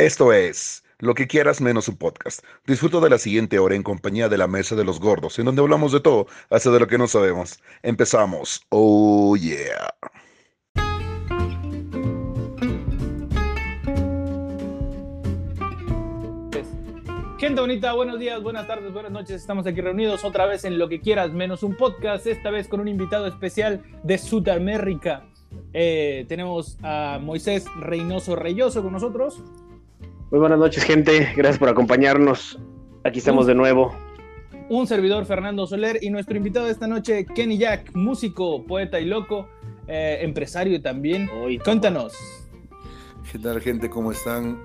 Esto es Lo que quieras menos un podcast. Disfruto de la siguiente hora en compañía de la Mesa de los Gordos, en donde hablamos de todo, hasta de lo que no sabemos. Empezamos. Oh yeah. Gente bonita, buenos días, buenas tardes, buenas noches. Estamos aquí reunidos otra vez en Lo que quieras menos un podcast, esta vez con un invitado especial de Sudamérica. Eh, tenemos a Moisés Reynoso Reyoso con nosotros. Muy buenas noches, gente. Gracias por acompañarnos. Aquí estamos de nuevo. Un servidor, Fernando Soler, y nuestro invitado de esta noche, Kenny Jack, músico, poeta y loco, eh, empresario también. Cuéntanos. ¿Qué tal, gente? ¿Cómo están?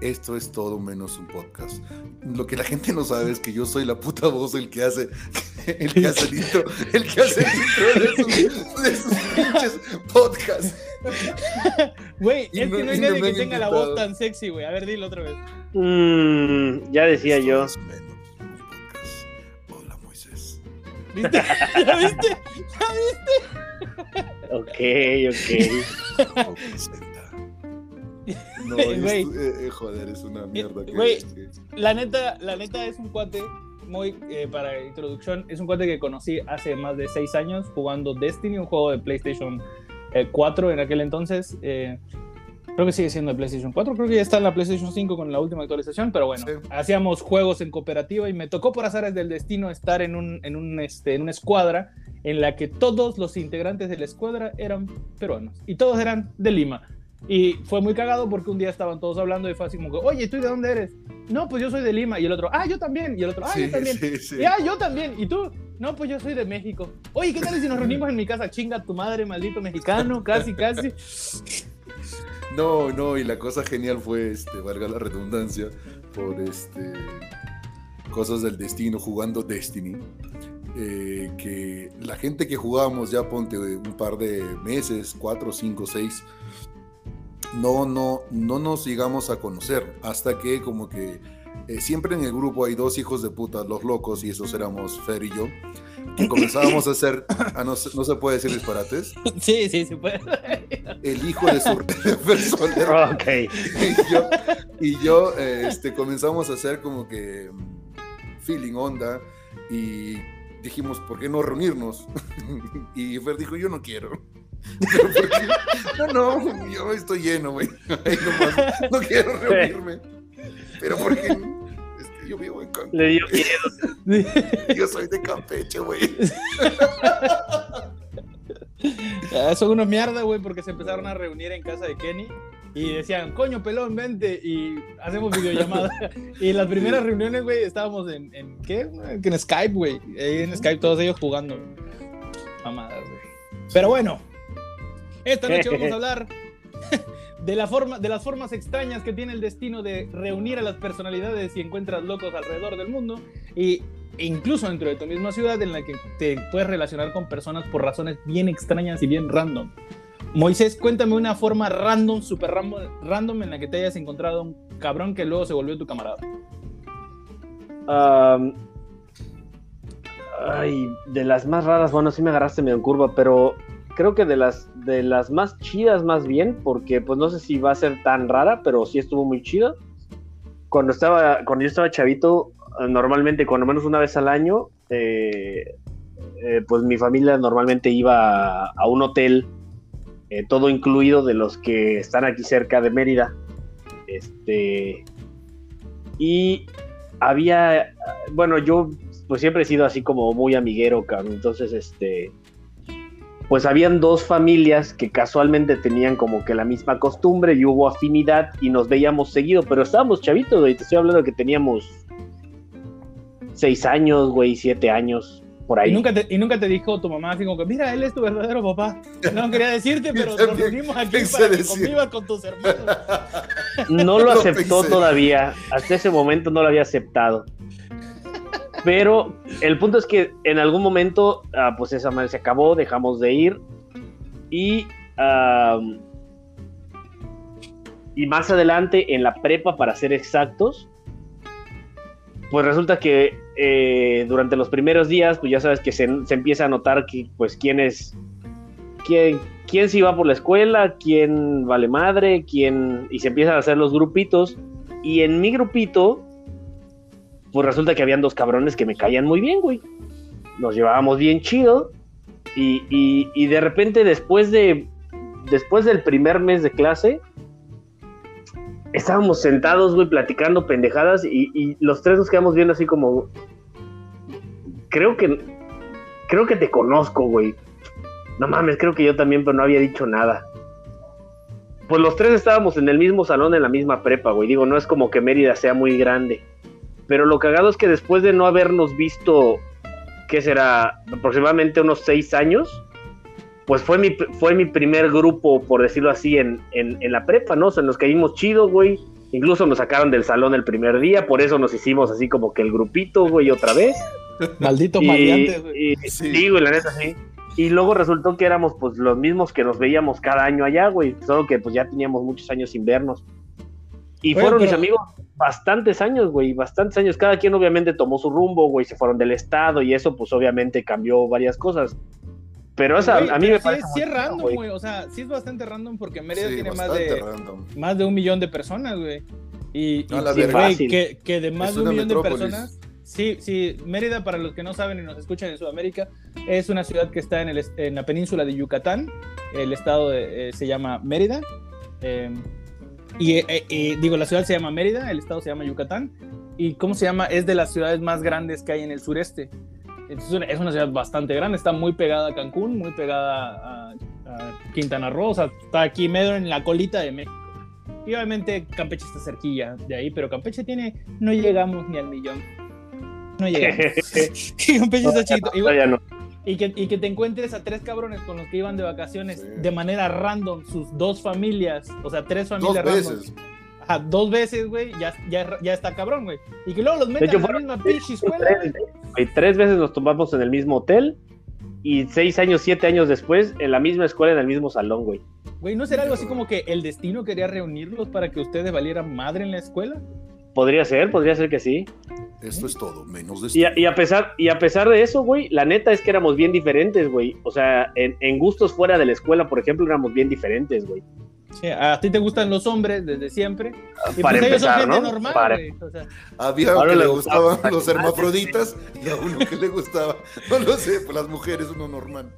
Esto es todo menos un podcast. Lo que la gente no sabe es que yo soy la puta voz el que hace el que hace el intro, el que hace el intro de sus, pinches podcasts. Güey, es que no hay nadie que tenga la voz tan sexy, güey. A ver, dilo otra vez. Mm, ya decía yo. Hola, Moisés. ¿Viste? ¿Ya viste? ¿Ya viste? ok, ok. No, eh, eh, joder, es una mierda. Güey, la neta, la neta es un cuate muy, eh, para introducción, es un cuate que conocí hace más de seis años jugando Destiny, un juego de PlayStation 4 en aquel entonces. creo que sigue siendo de PlayStation 4, creo que ya está en la PlayStation 5 con la última actualización, pero bueno, hacíamos juegos en cooperativa y me tocó por azares del destino estar en, un, en, un, este, en una escuadra en la que todos los integrantes de la escuadra eran peruanos y todos eran de Lima. Y fue muy cagado porque un día estaban todos hablando y fue así como que, oye, ¿tú de dónde eres? No, pues yo soy de Lima. Y el otro, ah, yo también. Y el otro, ah, yo también. Y ah, yo también. ¿Y tú? No, pues yo soy de México. Oye, ¿qué tal si nos reunimos en mi casa? Chinga tu madre, maldito mexicano, casi, casi. No, no, y la cosa genial fue, este, valga la redundancia, por este cosas del destino, jugando Destiny. Eh, que la gente que jugábamos ya ponte un par de meses, cuatro, cinco, seis, no, no, no nos llegamos a conocer hasta que como que eh, siempre en el grupo hay dos hijos de puta, los locos, y esos éramos Fer y yo, que comenzábamos a hacer, ah, no, se puede decir disparates. Sí, sí, se puede. El hijo de su persona. Ok. Y yo, y yo este, comenzamos a hacer como que mm, feeling onda y dijimos, ¿por qué no reunirnos? Y Fer dijo, yo no quiero. No, no, yo estoy lleno, güey. No quiero reunirme. Pero porque es que yo vivo en Cancún. Le dio miedo. Yo soy de Campeche, güey. Son unos mierda, güey, porque se empezaron a reunir en casa de Kenny y decían, coño, pelón, vente y hacemos videollamada. y en las primeras reuniones, güey, estábamos en, en ¿qué? En Skype, güey. En Skype todos ellos jugando. Mamadas, güey. Pero bueno, esta noche vamos a hablar de, la forma, de las formas extrañas que tiene el destino de reunir a las personalidades y encuentras locos alrededor del mundo y, incluso dentro de tu misma ciudad en la que te puedes relacionar con personas por razones bien extrañas y bien random. Moisés, cuéntame una forma random, super random, en la que te hayas encontrado un cabrón que luego se volvió tu camarada. ay, de las más raras, bueno, sí me agarraste medio en curva, pero creo que de las, de las más chidas más bien, porque pues no sé si va a ser tan rara, pero sí estuvo muy chida. Cuando, estaba, cuando yo estaba chavito, normalmente cuando menos una vez al año, eh, eh, pues mi familia normalmente iba a, un hotel, eh, todo incluido de los que están aquí cerca de Mérida. Este, y había, bueno, yo pues siempre he sido así como muy amiguero, cabrón. Entonces, este, pues habían dos familias que casualmente tenían como que la misma costumbre y hubo afinidad y nos veíamos seguido, pero estábamos chavitos, güey, te estoy hablando de que teníamos seis años, güey, siete años, por ahí. ¿Y nunca, te, y nunca te dijo tu mamá así como que, mira, él es tu verdadero papá. No quería decirte, pero nos reunimos aquí para que convivas con tus hermanos. No lo aceptó todavía, hasta ese momento no lo había aceptado. Pero el punto es que en algún momento, ah, pues esa madre se acabó, dejamos de ir. Y, y más adelante, en la prepa, para ser exactos, pues resulta que eh, durante los primeros días, pues ya sabes que se, empieza a notar que, pues, quiénes, quién, quién sí va por la escuela, quién vale madre, quién. Y se empiezan a hacer los grupitos. Y en mi grupito, pues resulta que habían dos cabrones que me caían muy bien, güey. Nos llevábamos bien chido. Y, y, y de repente, después de. Después del primer mes de clase, estábamos sentados, güey, platicando pendejadas. Y, y los tres nos quedamos viendo así como. Creo que. Creo que te conozco, güey. No mames, creo que yo también, pero no había dicho nada. Pues los tres estábamos en el mismo salón, en la misma prepa, güey. Digo, no es como que Mérida sea muy grande. Pero lo cagado es que después de no habernos visto, ¿qué será? Aproximadamente unos seis años, pues fue mi, fue mi primer grupo, por decirlo así, en, en, en la prepa, ¿no? O sea, nos caímos chido, güey. Incluso nos sacaron del salón el primer día, por eso nos hicimos así como que el grupito, güey, otra vez. Maldito Y- maleante, güey. y- Sí. sí, güey, la neta, sí. Y luego resultó que éramos pues los mismos que nos veíamos cada año allá, güey. Solo que pues ya teníamos muchos años sin vernos. Y Oye, fueron mis amigos bastantes años, güey, bastantes años. Cada quien obviamente tomó su rumbo, güey, se fueron del estado y eso pues obviamente cambió varias cosas. Pero esa, Güey, a mí pero me sí, parece sí es random, güey. güey. O sea, sí es bastante random porque Mérida Sí, tiene más de, random. más de un millón de personas, güey. Y, y A la sí, güey, que, que de más Es de un millón de personas. Sí, sí, Mérida, para los que no saben y nos escuchan en Sudamérica, es una ciudad que está en, el, en la península de Yucatán. El estado de- eh, se llama Mérida. eh, y eh, eh, digo, la ciudad se llama Mérida, el estado se llama Yucatán. ¿Y cómo se llama? Es de las ciudades más grandes que hay en el sureste. Entonces, es una- ciudad bastante grande, está muy pegada a Cancún, muy pegada a, a Quintana Roo, o sea, está aquí medio en la colita de México. Y obviamente Campeche está cerquilla de ahí, pero Campeche tiene, no llegamos ni al millón. No llegamos. Campeche está Todavía no. Y que, y que te encuentres a tres cabrones con los que iban de vacaciones Sí. de manera random, sus dos familias, o sea, tres Dos familias random. veces. Ajá, dos veces, güey, ya, ya, ya está cabrón, güey. Y que luego los metan en la misma pinche escuela. Tres, güey, tres veces nos tomamos en el mismo hotel y seis años, siete años después en la misma escuela, en el mismo salón, güey. Güey, ¿no será algo así como que el destino quería reunirlos para que ustedes valieran madre en la escuela? Podría ser, podría ser que sí. Esto es todo, menos de Y a, y a pesar, y a pesar de eso, güey, la neta es que éramos bien diferentes, güey. O sea, en, en gustos fuera de la escuela, por ejemplo, éramos bien diferentes, güey. Sí, a ti te gustan los hombres desde siempre. Y Para pues ellos son empezar, gente ¿no? normal, Para- güey. O sea, Había Ahora que le le gustaba gustaban los hermafroditas y a uno que le gustaba, no lo sé, pues las mujeres, uno normal.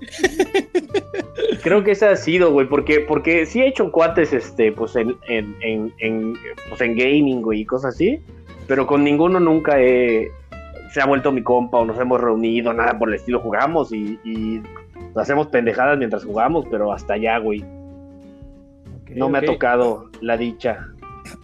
Creo que ese ha sido, güey, porque, porque sí he hecho cuates, este, pues en, en, en, en, pues en gaming, güey, y cosas así, pero con ninguno nunca he, se ha vuelto mi compa o nos hemos reunido, nada por el estilo, jugamos y, y hacemos pendejadas mientras jugamos, pero hasta allá, güey. No me ha tocado la dicha.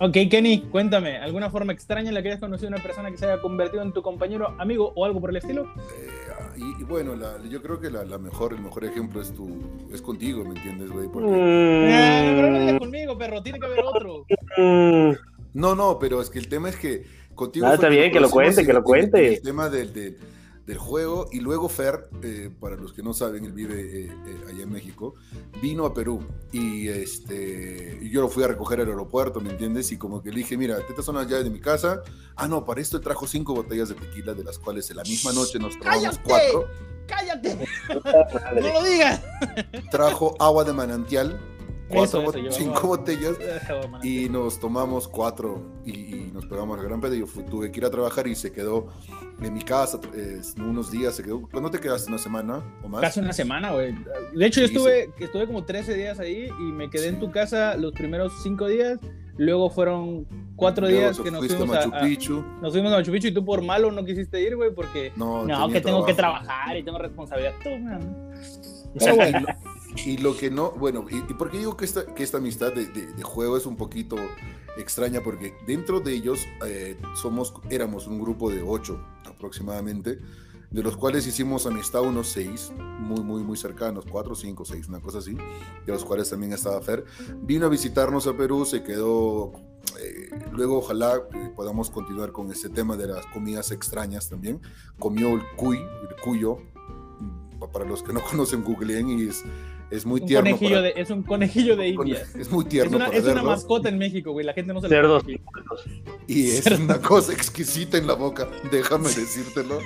Ok, Kenny, cuéntame, ¿alguna forma extraña en la que hayas conocido a una persona que se haya convertido en tu compañero, amigo o algo por el estilo? Eh, y, y bueno, la- yo creo que la, la mejor, el mejor ejemplo es tu, es contigo, ¿me entiendes, güey? Porque- Eh, pero no digas Mm, conmigo, perro, tiene que haber otro. mm. No, no, pero es que el tema es que contigo. Ah, está bien, que lo cuente, en- que lo en- cuente. en El tema del, del, del juego y luego Fer, eh, para los que no saben, él vive eh, eh, allá en México, vino a Perú y este y yo lo fui a recoger al aeropuerto, ¿me entiendes? Y como que le dije, mira, estas son las llaves de mi casa. Ah, no, para esto trajo cinco botellas de tequila, de las cuales en la misma noche nos tomamos ¡Cállate! cuatro. ¡Cállate! ¡No lo digas! Trajo agua de manantial, cuatro, Eso, eso, bot- yo- cinco botellas. Y nos tomamos cuatro y, y nos pegamos la gran peda. Yo tuve que ir a trabajar y se quedó en mi casa eh, unos días. Se quedó. ¿Cuándo te quedaste? ¿Una semana o más? Casi una semana, güey. De hecho, yo Sí, estuve, que estuve como 13 días ahí y me quedé en tu casa los primeros 5 días. Luego fueron 4 Luego días que nos fuimos a a, Machu a- Picchu. nos fuimos a Machu Picchu y tú por malo no quisiste ir, güey, porque No, no, que tengo que trabajar y tengo responsabilidad. Tú, man. Pero lo, y lo que no, bueno, y, y por qué digo que esta, que esta amistad de, de- de juego es un poquito extraña, porque dentro de ellos eh, somos, éramos un grupo de ocho aproximadamente, de los cuales hicimos amistad unos seis, muy, muy, muy cercanos, cuatro, cinco, seis, una cosa así, de los cuales también estaba Fer. Vino a visitarnos a Perú, se quedó, eh, luego ojalá eh, podamos continuar con este tema de las comidas extrañas también. Comió el cuy, el cuyo, para los que no conocen, googleen y es Es muy Un tierno. conejillo para- de, es un conejillo de Indias. Es muy Es tierno una, para es una mascota en México, güey. La gente no se Cerdos y es una cosa exquisita en la boca, déjame decírtelo,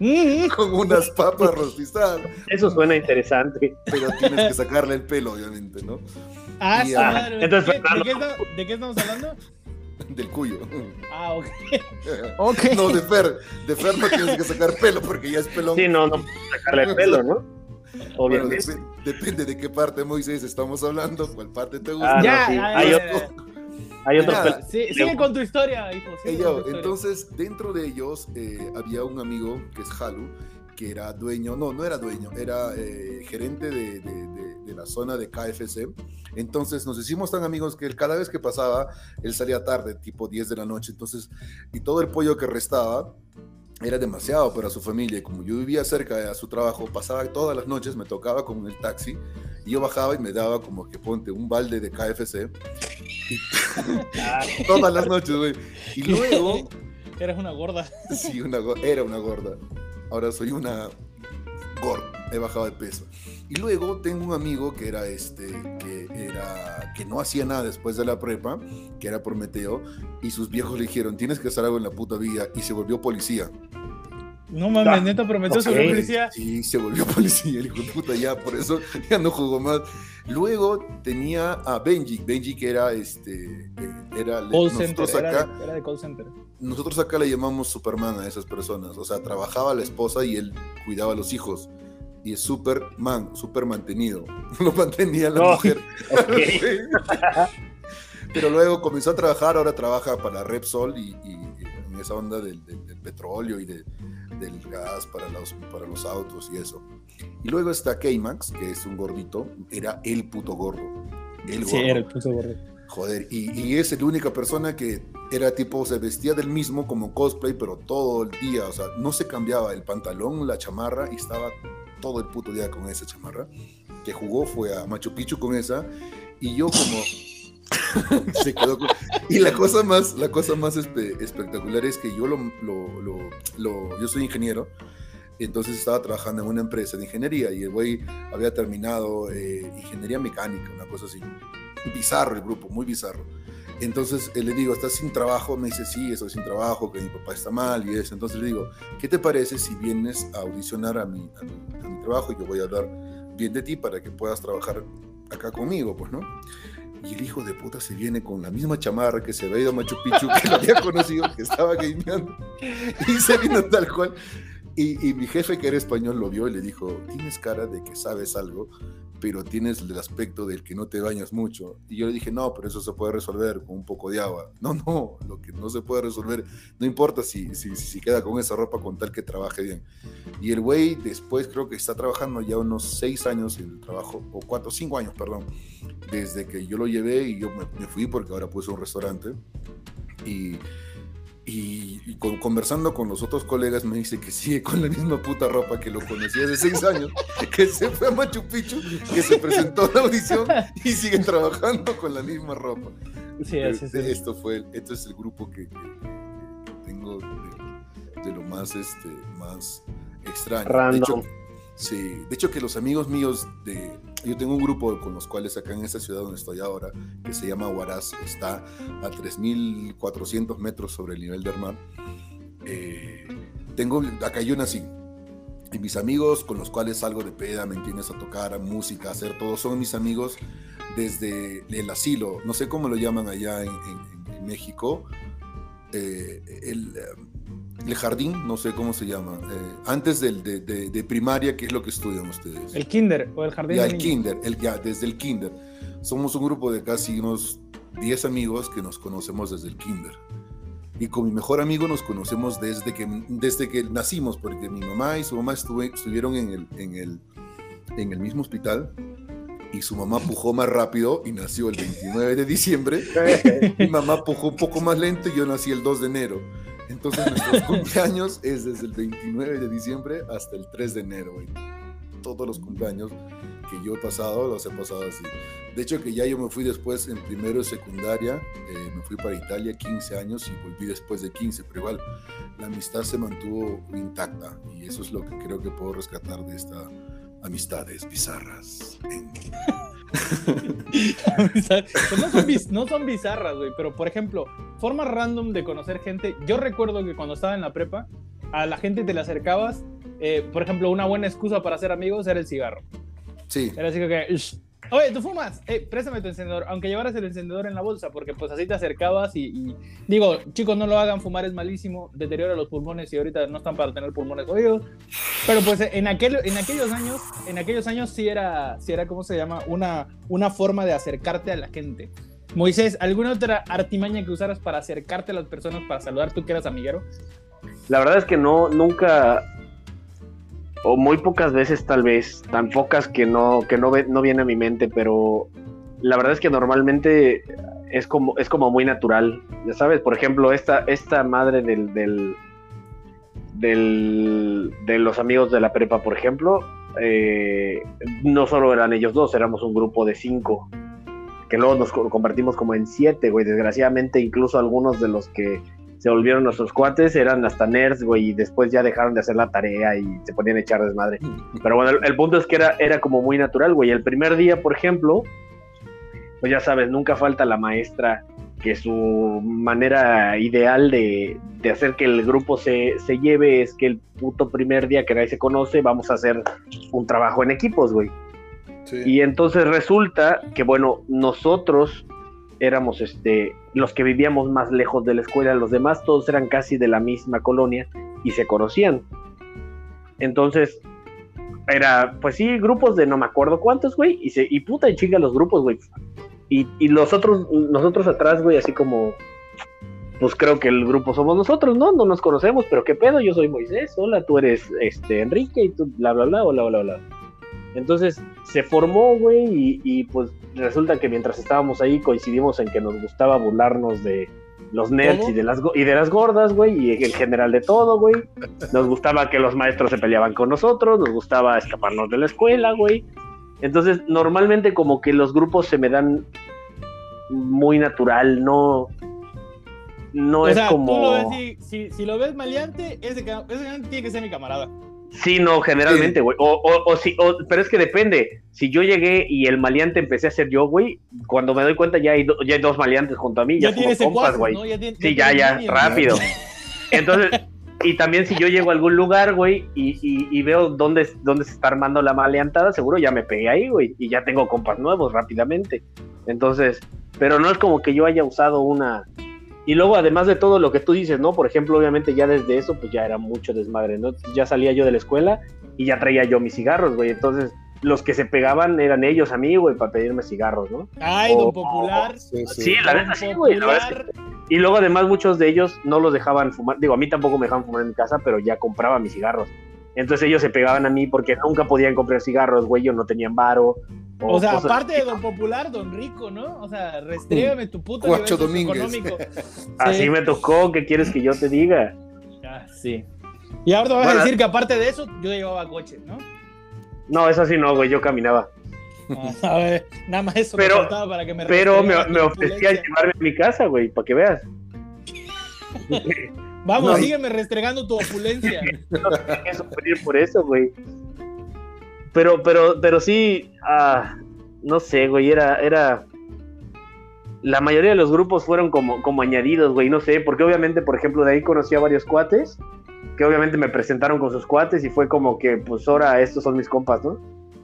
Mm, con unas papas rostizadas, Eso suena interesante. pero tienes que sacarle el pelo, obviamente, ¿no? Ah, Y, ah, madre. entonces, ¿Qué- ¿De, Fernando- qué está- de qué estamos hablando? Del cuyo. Ah, ok. Ok. No, de Fer, de Fer no tienes que sacar pelo porque ya es pelón. Sí, no, no puedo sacarle el pelo, ¿no? Bueno, Obviamente. dep- depende de qué parte, Moisés, estamos hablando, cuál parte te gusta. Ah, ya, no, sí. Hay otro-. Hay pelos. Sí, sigue con tu historia, hijo. sigue Ey, con yo, tu historia. entonces, dentro de ellos eh, había un amigo que es Halu, que era dueño, no, no era dueño, era eh, gerente de, de- de- de la zona de KFC. Entonces nos hicimos tan amigos que él, cada vez que pasaba, él salía tarde, tipo 10 de la noche. Entonces, y todo el pollo que restaba era demasiado para su familia. Y como yo vivía cerca de su trabajo, pasaba todas las noches, me tocaba con el taxi, y yo bajaba y me daba como que ponte un balde de KFC. Y todas las noches, güey. Y luego... Eres una gorda. Sí, una go- era una gorda. Ahora soy una gorda. He bajado de peso. Y luego tengo un amigo que era este, que era, que no hacía nada después de la prepa, que era Prometeo, y sus viejos le dijeron, tienes que hacer algo en la puta vida, y se volvió policía. No mames, neta prometió sobre policía. Sí, se volvió policía, el hijo de puta, ya, por eso ya no jugó más. Luego tenía a Benji, Benji que era este, eh, era, Call center. nosotros Era, acá, de- era de call center. nosotros acá le llamamos Superman a esas personas. O sea, trabajaba la esposa y él cuidaba a los hijos. Y es Superman, super mantenido. Lo mantenía la mujer. Pero luego comenzó a trabajar, ahora trabaja para Repsol y, y en esa onda del, del- del petróleo y de- del gas para los, para los autos y eso. Y luego está K-Max, que es un gordito, era el puto gordo. El Sí, gordo. era el puto gordo. Joder, y, y es la única persona que era tipo, se vestía del mismo como cosplay, pero todo el día, o sea, no se cambiaba el pantalón, la chamarra, y estaba todo el puto día con esa chamarra. Que jugó fue a Machu Picchu con esa, y yo como... se quedó con- Y la cosa más, la cosa más espe- espectacular es que yo lo, lo- lo- lo- yo soy ingeniero, entonces estaba trabajando en una empresa de ingeniería y el güey había terminado eh, ingeniería mecánica, una cosa así bizarro el grupo, muy bizarro. Entonces eh, le digo, ¿estás sin trabajo? Me dice, sí, estoy sin trabajo, que mi papá está mal y eso. Entonces le digo, ¿qué te parece si vienes a audicionar a mi, a mi, a mi trabajo y yo voy a hablar bien de ti para que puedas trabajar acá conmigo, pues, ¿no? Y el hijo de puta se viene con la misma chamarra que se había ido a Machu Picchu, que lo había conocido, que estaba gameando. Y se vino tal cual. Y, y mi jefe, que era español, lo vio y le dijo, tienes cara de que sabes algo, pero tienes el aspecto del que no te bañas mucho. Y yo le dije, no, pero eso se puede resolver con un poco de agua. No, no, lo que no se puede resolver, no importa si, si, si queda con esa ropa con tal que trabaje bien. Y el güey después creo que está trabajando ya unos seis años en el trabajo, o cuatro, cinco años, perdón, desde que yo lo llevé y yo me, me fui porque ahora puse un restaurante. Y, y, y con- conversando con los otros colegas me dice que sigue con la misma puta ropa que lo conocí hace seis años, que se fue a Machu Picchu, que se presentó a la audición y sigue trabajando con la misma ropa. Sí, es. Este- Esto fue, esto es el grupo que, que- que tengo de, de lo más, este, más extraño. De hecho, Random. sí, de hecho que los amigos míos de, yo tengo un grupo con los cuales acá en esta ciudad donde estoy ahora, que se llama Huaraz, está a 3.400 metros sobre el nivel del mar. Eh, tengo, acá yo nací. Y mis amigos con los cuales salgo de peda, ¿me entiendes? A tocar, a música, a hacer todo, son mis amigos desde el asilo, no sé cómo lo llaman allá en, en- en México, eh, el, el jardín, no sé cómo se llama, eh, antes del, de, de- de primaria, ¿qué es lo que estudian ustedes? El kinder o el jardín ya, de el niños. kinder, el, ya, desde el kinder. Somos un grupo de casi unos 10 amigos que nos conocemos desde el kinder. Y con mi mejor amigo nos conocemos desde que, desde que nacimos, porque mi mamá y su mamá estuve- estuvieron en el, en, el, en el mismo hospital y su mamá pujó más rápido y nació el 29 de diciembre. Mi mamá pujó un poco más lento y yo nací el 2 de enero. Entonces nuestros cumpleaños es desde el 29 de diciembre hasta el 3 de enero. güey. Todos los cumpleaños que yo he pasado los he pasado así. De hecho que ya yo me fui después en primero de secundaria, eh, me fui para Italia 15 años y volví después de 15, pero igual la amistad se mantuvo intacta y eso es lo que creo que puedo rescatar de esta, amistades bizarras. en- Pues no, son biz- no son bizarras, güey, pero por ejemplo, formas random de conocer gente. Yo recuerdo que cuando estaba en la prepa, a la gente te le acercabas. eh, por ejemplo, una buena excusa para hacer amigos era el cigarro. Sí, Era así que, "Shh, oye, ¿tú fumas? Eh, préstame tu encendedor, aunque llevaras el encendedor en la bolsa, porque pues así te acercabas y, digo, chicos, no lo hagan, fumar es malísimo, deteriora los pulmones y ahorita no están para tener pulmones jodidos. Pero pues en, aquel, en aquellos años, en aquellos años sí era, sí era, ¿cómo se llama? Una, una forma de acercarte a la gente. Moisés, ¿alguna otra artimaña que usaras para acercarte a las personas, para saludar tú que eras amiguero? La verdad es que no, nunca, o muy pocas veces tal vez, tan pocas que no, que no, ve- no viene a mi mente, pero la verdad es que normalmente es como, es como muy natural. Ya sabes, por ejemplo, esta, esta madre del, del, del- de los amigos de la prepa, por ejemplo, eh, no solo eran ellos dos, éramos un grupo de cinco. Que luego nos co- convertimos como en siete, güey. Desgraciadamente, incluso algunos de los que se volvieron nuestros cuates, eran hasta nerds, güey, y después ya dejaron de hacer la tarea y se ponían a echar desmadre. Pero bueno, el, el punto es que era, era como muy natural, güey. El primer día, por ejemplo, pues ya sabes, nunca falta la maestra que su manera ideal de, de hacer que el grupo se, se lleve es que el puto primer día que nadie se conoce, vamos a hacer un trabajo en equipos, güey. sí. Y entonces resulta que, bueno, nosotros éramos este, los que vivíamos más lejos de la escuela, los demás todos eran casi de la misma colonia y se conocían. Entonces, era, pues sí, grupos de no me acuerdo cuántos, güey, y, se, y puta y chinga los grupos, güey. Y, y los otros, nosotros atrás, güey, así como, pues creo que el grupo somos nosotros, ¿no? No nos conocemos, pero qué pedo, yo soy Moisés, hola, tú eres este Enrique y tú bla, bla, bla, hola, hola, hola. Entonces se formó, güey, y, y, pues resulta que mientras estábamos ahí coincidimos en que nos gustaba burlarnos de los nerds y de, las, y de las gordas, güey, y en general de todo, güey. Nos gustaba que los maestros se peleaban con nosotros, nos gustaba escaparnos de la escuela, güey. Entonces, normalmente como que los grupos se me dan muy natural, no... No o es sea, como... tú lo ves y si, si lo ves maleante, ese, tiene que ser mi camarada. Sí, no, generalmente, güey. O, o, o sí, o- pero es que depende. Si yo llegué y el maleante empecé a ser yo, güey, cuando me doy cuenta ya hay, do- ya hay dos maleantes junto a mí, ya, Ya, tienes compas, güey. Sí, ya, ya, rápido. Entonces, y también si yo llego a algún lugar, güey, y, y, y veo dónde, dónde se está armando la maleantada, seguro ya me pegué ahí, güey, y ya tengo compas nuevos rápidamente. Entonces, pero no es como que yo haya usado una... Y luego, además de todo lo que tú dices, ¿no? Por ejemplo, obviamente ya desde eso, pues ya era mucho desmadre, ¿no? Ya salía yo de la escuela y ya traía yo mis cigarros, güey. Entonces, los que se pegaban eran ellos a mí, güey, para pedirme cigarros, ¿no? Ay, Oh, don Popular. Sí, sí. Sí, la neta sí, güey. La verdad es que Popular. y luego además muchos de ellos no los dejaban fumar, digo, a mí tampoco me dejaban fumar en mi casa, pero ya compraba mis cigarros. Entonces ellos se pegaban a mí porque nunca podían comprar cigarros, güey, yo no tenían varo. O sea, cosas aparte de. Don Popular, Don Rico, ¿no? O sea, restrégame tu puto Domínguez. socioeconómico. Así Sí. me tocó, ¿qué quieres que yo te diga? Ah, sí. Y ahora te vas Bueno. a decir que aparte de eso, yo llevaba coche, ¿no? No, eso sí no, güey, yo caminaba. Ah, a ver, nada más eso Pero- me faltaba para que me Pero me, ofrecía llevarme a mi casa, güey, para que veas. Vamos, No. sígueme restregando tu opulencia. Tenía que sufrir por eso, güey. Pero, pero, pero sí, ah, no sé, güey, era, era. La mayoría de los grupos fueron como, como añadidos, güey, no sé, porque obviamente, por ejemplo, de ahí conocí a varios cuates, que obviamente me presentaron con sus cuates y fue como que, pues ahora estos son mis compas, ¿no?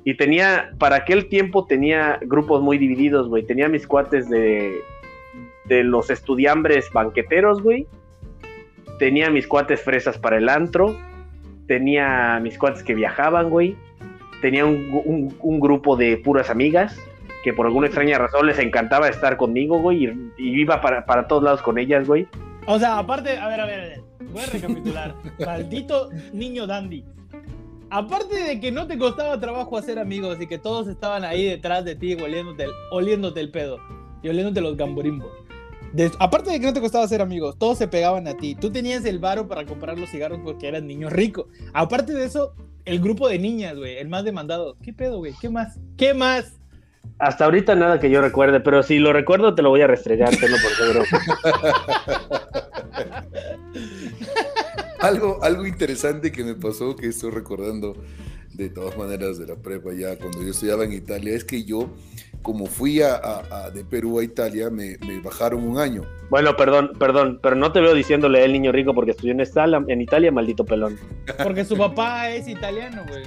Y tenía, para aquel tiempo tenía grupos muy divididos, güey. Tenía mis cuates de, de los estudiambres banqueteros, güey. Tenía mis cuates fresas para el antro tenía mis cuates que viajaban, güey. Tenía un, un- un grupo de puras amigas que por alguna extraña razón les encantaba estar conmigo, güey, y, y iba para, para todos lados con ellas, güey. O sea, aparte, a ver, a ver, a ver. Voy a recapitular. Maldito niño dandy. Aparte de que no te costaba trabajo hacer amigos y que todos estaban ahí detrás de ti oliéndote el, oliéndote el pedo y oliéndote los gamborimbos. De- aparte de que no te costaba hacer amigos, todos se pegaban a ti. Tú tenías el varo para comprar los cigarros porque eras niño rico. Aparte de eso, el grupo de niñas, güey, el más demandado. ¿Qué pedo, güey? ¿Qué más? ¿Qué más? Hasta ahorita nada que yo recuerde, pero si lo recuerdo te lo voy a restregar, tenlo por seguro. Algo, algo interesante que me pasó, que estoy recordando de todas maneras de la prepa ya cuando yo estudiaba en Italia es que yo, como fui a, a- a- de Perú a Italia, me, me bajaron un año. Bueno, perdón, perdón, pero no te veo diciéndole el niño rico porque estudió en, Estala- en Italia, maldito pelón. Porque su papá es italiano, güey.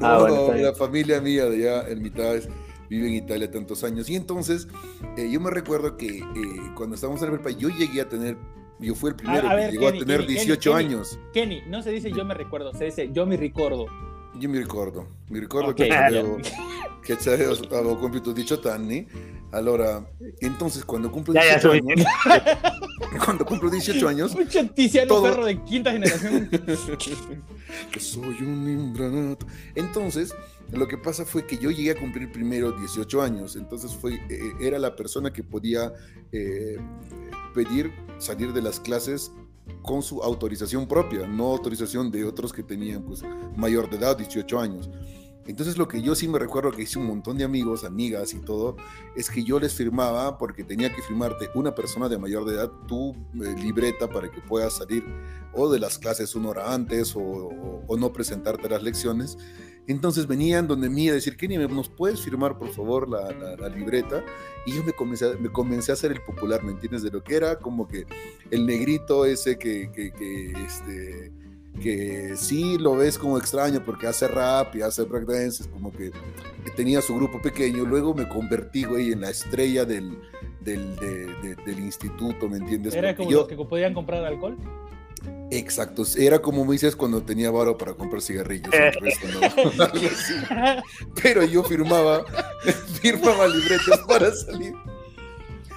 No, Ah, bueno, la familia mía de allá en mitades vive en Italia tantos años. Y entonces, eh, yo me recuerdo que eh, cuando estábamos en la prepa, yo llegué a tener, yo fui el primero a que ver, llegó Kenny, a tener Kenny, 18 Kenny, años. Kenny, no se dice yo me recuerdo, se dice yo me recuerdo. Io mi ricordo, mi ricordo Ok, che ya. avevo, che avevo, compiuto 18 anni. Allora, entonces cuando cumplo Ya, ya, 18 soy- años, cuando cumplo 18 años, Mucho Tiziano Todo- Ferro de quinta generación. que soy un imbranato. Entonces, lo que pasa fue que yo llegué a cumplir primero 18 años, entonces fue, eh, era la persona que podía eh, pedir salir de las clases con su autorización propia, no autorización de otros que tenían pues mayor de edad, 18 años. Entonces lo que yo sí me recuerdo que hice un montón de amigos, amigas y todo, es que yo les firmaba porque tenía que firmarte una persona de mayor de edad tu eh, libreta para que puedas salir o de las clases una hora antes o, o- no presentarte las lecciones. Entonces venían donde mí a decir, Kenny, ¿me- ¿nos puedes firmar por favor la, la- la libreta? Y yo me comencé, a, me comencé a hacer el popular, ¿me entiendes? De lo que era como que el negrito ese que, que, que, este, que sí lo ves como extraño porque hace rap y hace breakdance, es como que, que tenía su grupo pequeño. Luego me convertí, güey, en la estrella del, del, de- de- del instituto, ¿me entiendes? Era como yo- los que podían comprar alcohol. Exacto, era como me dices cuando tenía varo para comprar cigarrillos. Eh. no. Pero yo firmaba, firmaba libretas para salir.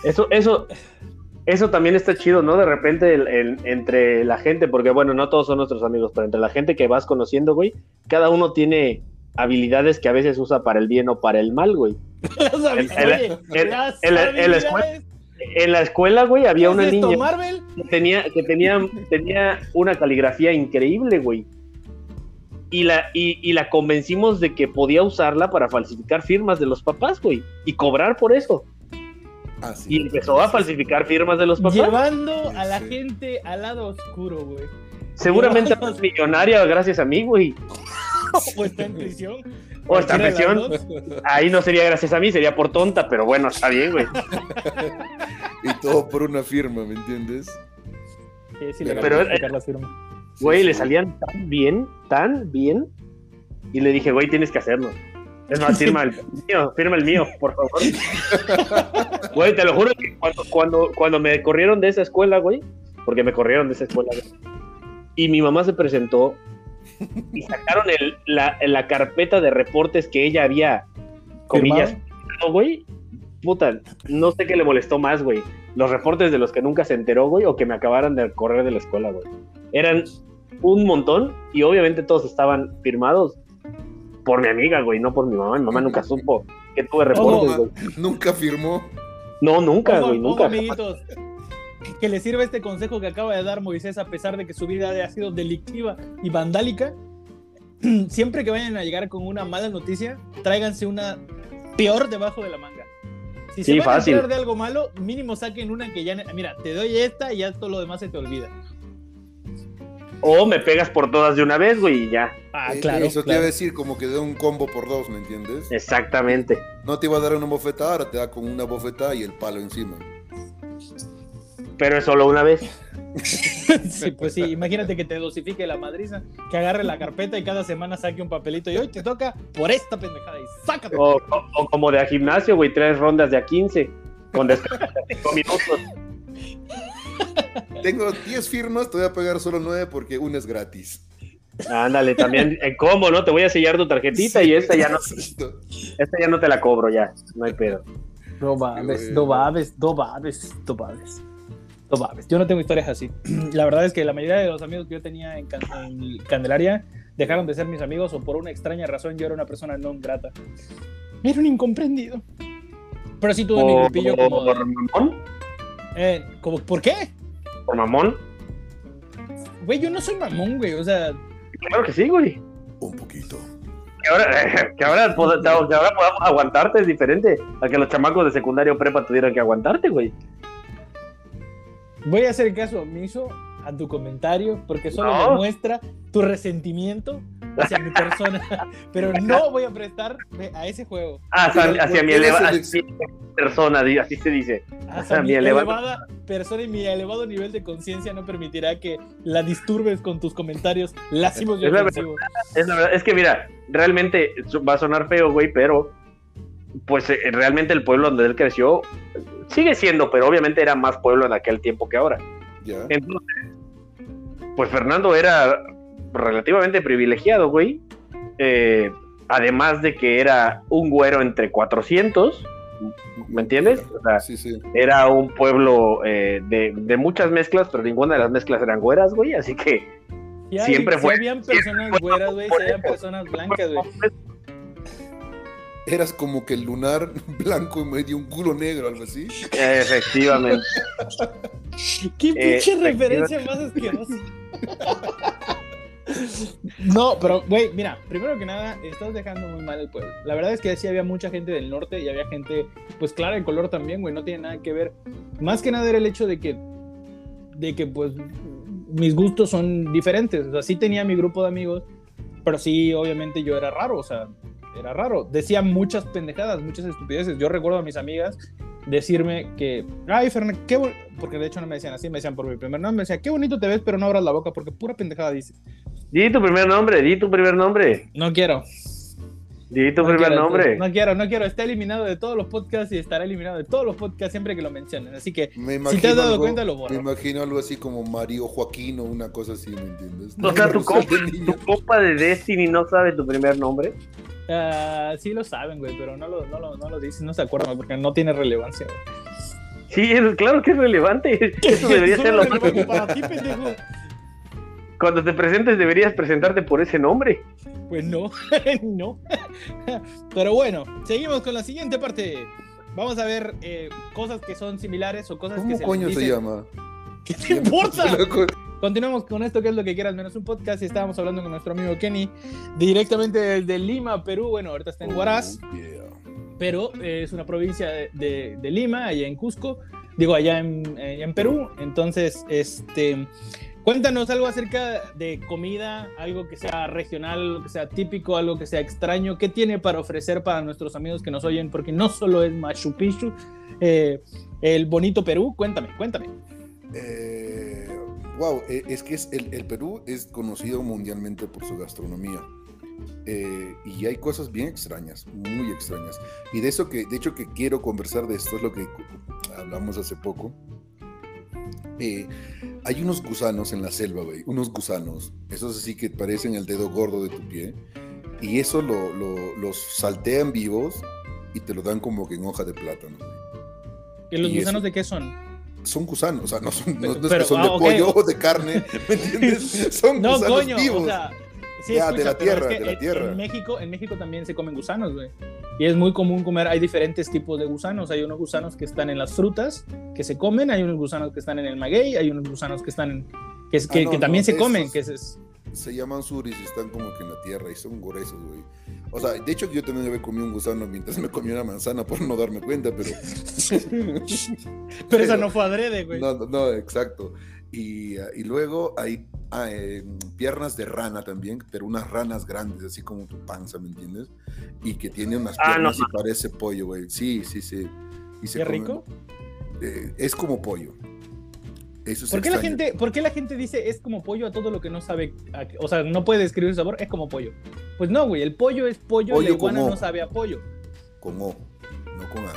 Eso, eso, eso también está chido, ¿no? De repente el- el- entre la gente, porque bueno, no todos son nuestros amigos, pero entre la gente que vas conociendo, güey, cada uno tiene habilidades que a veces usa para el bien o para el mal, güey. Las habi- El- Oye, el- En la escuela, güey, había ¿Qué una esto, niña Marvel? que tenía, que tenía, tenía una caligrafía increíble, güey. Y la, y, y la convencimos de que podía usarla para falsificar firmas de los papás, güey. Y cobrar por eso. Ah, sí. Y empezó a falsificar firmas de los papás. Llevando a la sí. gente al lado oscuro, güey. Seguramente es millonaria gracias a mí, güey. O está en prisión. O las dos. Ahí no sería gracias a mí, sería por tonta, pero bueno, está bien, güey. Y todo por una firma, ¿me entiendes? Sí, sí, le Pero- a aplicar la firma. Sí, Güey, sí. le salían tan bien, tan bien. Y le dije, güey, tienes que hacerlo. Es más, firma el mío, firma el mío, por favor. Güey, te lo juro que cuando, cuando, cuando me corrieron de esa escuela, güey, porque me corrieron de esa escuela, güey, y mi mamá se presentó y sacaron el- la, la carpeta de reportes que ella había, comillas, güey, puta, no sé qué le molestó más, güey. Los reportes de los que nunca se enteró, güey, o que me acabaran de correr de la escuela, güey. Eran un montón y obviamente todos estaban firmados por mi amiga, güey, no por mi mamá. Mi mamá nunca supo que tuve reportes, güey. Nunca firmó. No, nunca, Ojo, güey, ojo, nunca. amiguitos. Que les sirva este consejo que acaba de dar Moisés, a pesar de que su vida haya sido delictiva y vandálica. Siempre que vayan a llegar con una mala noticia, tráiganse una peor debajo de la manga. Si se Sí, van fácil. a enterar de algo malo, mínimo saquen una que ya. Mira, te doy esta y ya todo lo demás se te olvida. O me pegas por todas de una vez, güey, y ya. Ah, Eh, claro. Eso te iba a decir como que de un combo por dos, ¿me entiendes? Exactamente. No te iba a dar una bofetada, ahora te da con una bofetada y el palo encima. Pero es solo una vez. Sí, pues sí, imagínate que te dosifique la madriza, que agarre la carpeta y cada semana saque un papelito y hoy te toca por esta pendejada y sácate. O, o- o como de a gimnasio, güey, tres rondas de a 15. Con descanso de cinco minutos. Tengo 10 firmas, te voy a pagar solo 9 porque una es gratis. Ándale, también en combo, ¿no? Te voy a sellar tu tarjetita y esta ya no, esta ya no te la cobro ya. No hay pedo. No babes, no babes, no babes, no babes. No babes. Yo no tengo historias así. La verdad es que la mayoría de los amigos que yo tenía en, Can- en Candelaria dejaron de ser mis amigos o por una extraña razón yo era una persona no grata. Era un incomprendido. Pero sí tuve mi grupillo como de- por mamón. eh, como, ¿Por qué? Por mamón. Güey, yo no soy mamón, güey. O sea, Claro que sí, güey. Un poquito. Que ahora, que ahora, pod- que ahora podamos aguantarte es diferente a que los chamacos de secundaria o prepa tuvieran que aguantarte, güey. Voy a hacer caso omiso a tu comentario porque solo No. demuestra tu resentimiento hacia mi persona. Pero no voy a prestar a ese juego. Hacia, Pero, hacia ¿por mi elevada persona, así se dice. Hacia A mi mi elevada persona y mi elevado nivel de conciencia no permitirá que la disturbes con tus comentarios lascivos y Es la ofensivos. Es la verdad, es que mira, realmente va a sonar feo, güey, pero pues eh, realmente el pueblo donde él creció sigue siendo, pero obviamente era más pueblo en aquel tiempo que ahora. Entonces, pues Fernando era relativamente privilegiado, güey. Eh, además de que era un güero entre 400, ¿me entiendes? O sea, Sí, sí. era un pueblo eh, de, de muchas mezclas, pero ninguna de las mezclas eran güeras, güey, así que Y hay- Siempre si fue- habían personas güeras, güey, si habían personas blancas, güey. Eras como que el lunar blanco en medio de un culo negro, algo así. efectivamente. ¿Qué Eh, pinche referencia más asquerosa? No, pero, güey, mira, primero que nada, estás dejando muy mal el pueblo. La verdad es que sí había mucha gente del norte y había gente, pues clara de color también, güey, no tiene nada que ver. Más que nada era el hecho de que, de que, pues, mis gustos son diferentes. O sea, sí tenía mi grupo de amigos, pero sí, obviamente yo era raro, o sea, era raro. Decía muchas pendejadas, muchas estupideces. Yo recuerdo a mis amigas decirme que, ay, Fernando, qué bon-", porque de hecho no me decían así, me decían por mi primer nombre, me decían, qué bonito te ves, pero no abras la boca porque pura pendejada dices. Di tu primer nombre, di tu primer nombre, No quiero. di tu no primer quiero, nombre. No quiero, no quiero. Está eliminado de todos los podcasts y estará eliminado de todos los podcasts siempre que lo mencionen. Así que, Me si te has dado algo- cuenta, lo Me borro. imagino algo así como Mario Joaquín o una cosa así, ¿me entiendes? O sea, tu No, compa, de niño. tu compa de Destiny no sabe tu primer nombre. Ah, sí lo saben, güey, pero no lo, no, lo, no lo dicen, no se acuerdan porque no tiene relevancia. güey. Sí, claro que es relevante. Eso debería ser lo relevante para ti, pendejo. Cuando te presentes deberías presentarte por ese nombre. Pues no, no. Pero bueno, seguimos con la siguiente parte. Vamos a ver eh, cosas que son similares o cosas que ¿Cómo se coño se llama? ¿Qué te importa? Continuamos con esto que es lo que quieras menos un podcast y estábamos hablando con nuestro amigo Kenny directamente desde Lima, Perú. Bueno, ahorita está en Huaraz, Oh, yeah. pero eh, es una provincia de, de- de Lima, allá en Cusco, digo allá en, eh, en Perú. Entonces, este, cuéntanos algo acerca de comida, algo que sea regional, algo que sea típico, algo que sea extraño. ¿Qué tiene para ofrecer para nuestros amigos que nos oyen? Porque no solo es Machu Picchu, eh, el bonito Perú. Cuéntame, cuéntame. Eh, wow, eh, es que es, el, el Perú es conocido mundialmente por su gastronomía. Eh, y hay cosas bien extrañas, muy extrañas. Y de eso que, de hecho, que quiero conversar de esto es lo que hablamos hace poco. Eh, hay unos gusanos en la selva, güey, unos gusanos, esos así que parecen el dedo gordo de tu pie, y eso lo, lo- los saltean vivos y te lo dan como que en hoja de plátano. ¿Y los Y gusanos eso- de qué son? Son gusanos, o sea, no, son, no- Pero- no es pero- que son ah, de ok. pollo o de carne, ¿me entiendes? Son No, gusanos coño, vivos. o sea, sí, Ya, escucha, de la pero es tierra, que de la tierra. En México, en México también se comen gusanos, güey. Y es muy común comer, hay diferentes tipos de gusanos. Hay unos gusanos que están en las frutas, que se comen, hay unos gusanos que están en el maguey, hay unos gusanos que están en, que, Ah, que, no, que también se comen, esos- que es- es, Se llaman suris y están como que en la tierra y son gruesos, güey. O sea, de hecho yo también había comido un gusano mientras me comí una manzana por no darme cuenta, pero... pero eso no fue adrede, güey. No, no, no, exacto. Y, ah, y luego hay ah, eh, piernas de rana también, pero unas ranas grandes, así como tu panza, ¿me entiendes? Y que tiene unas Ah, piernas no. y parece pollo, güey. Sí, sí, sí. Y se Qué come- rico. eh, es como pollo. Eso es ¿Por qué, la gente, ¿Por qué la gente dice es como pollo a todo lo que no sabe? a- o sea, no puede describir su sabor, es como pollo. Pues no, güey, el pollo es pollo, Pollo la iguana con no sabe a pollo. Con O, no con A.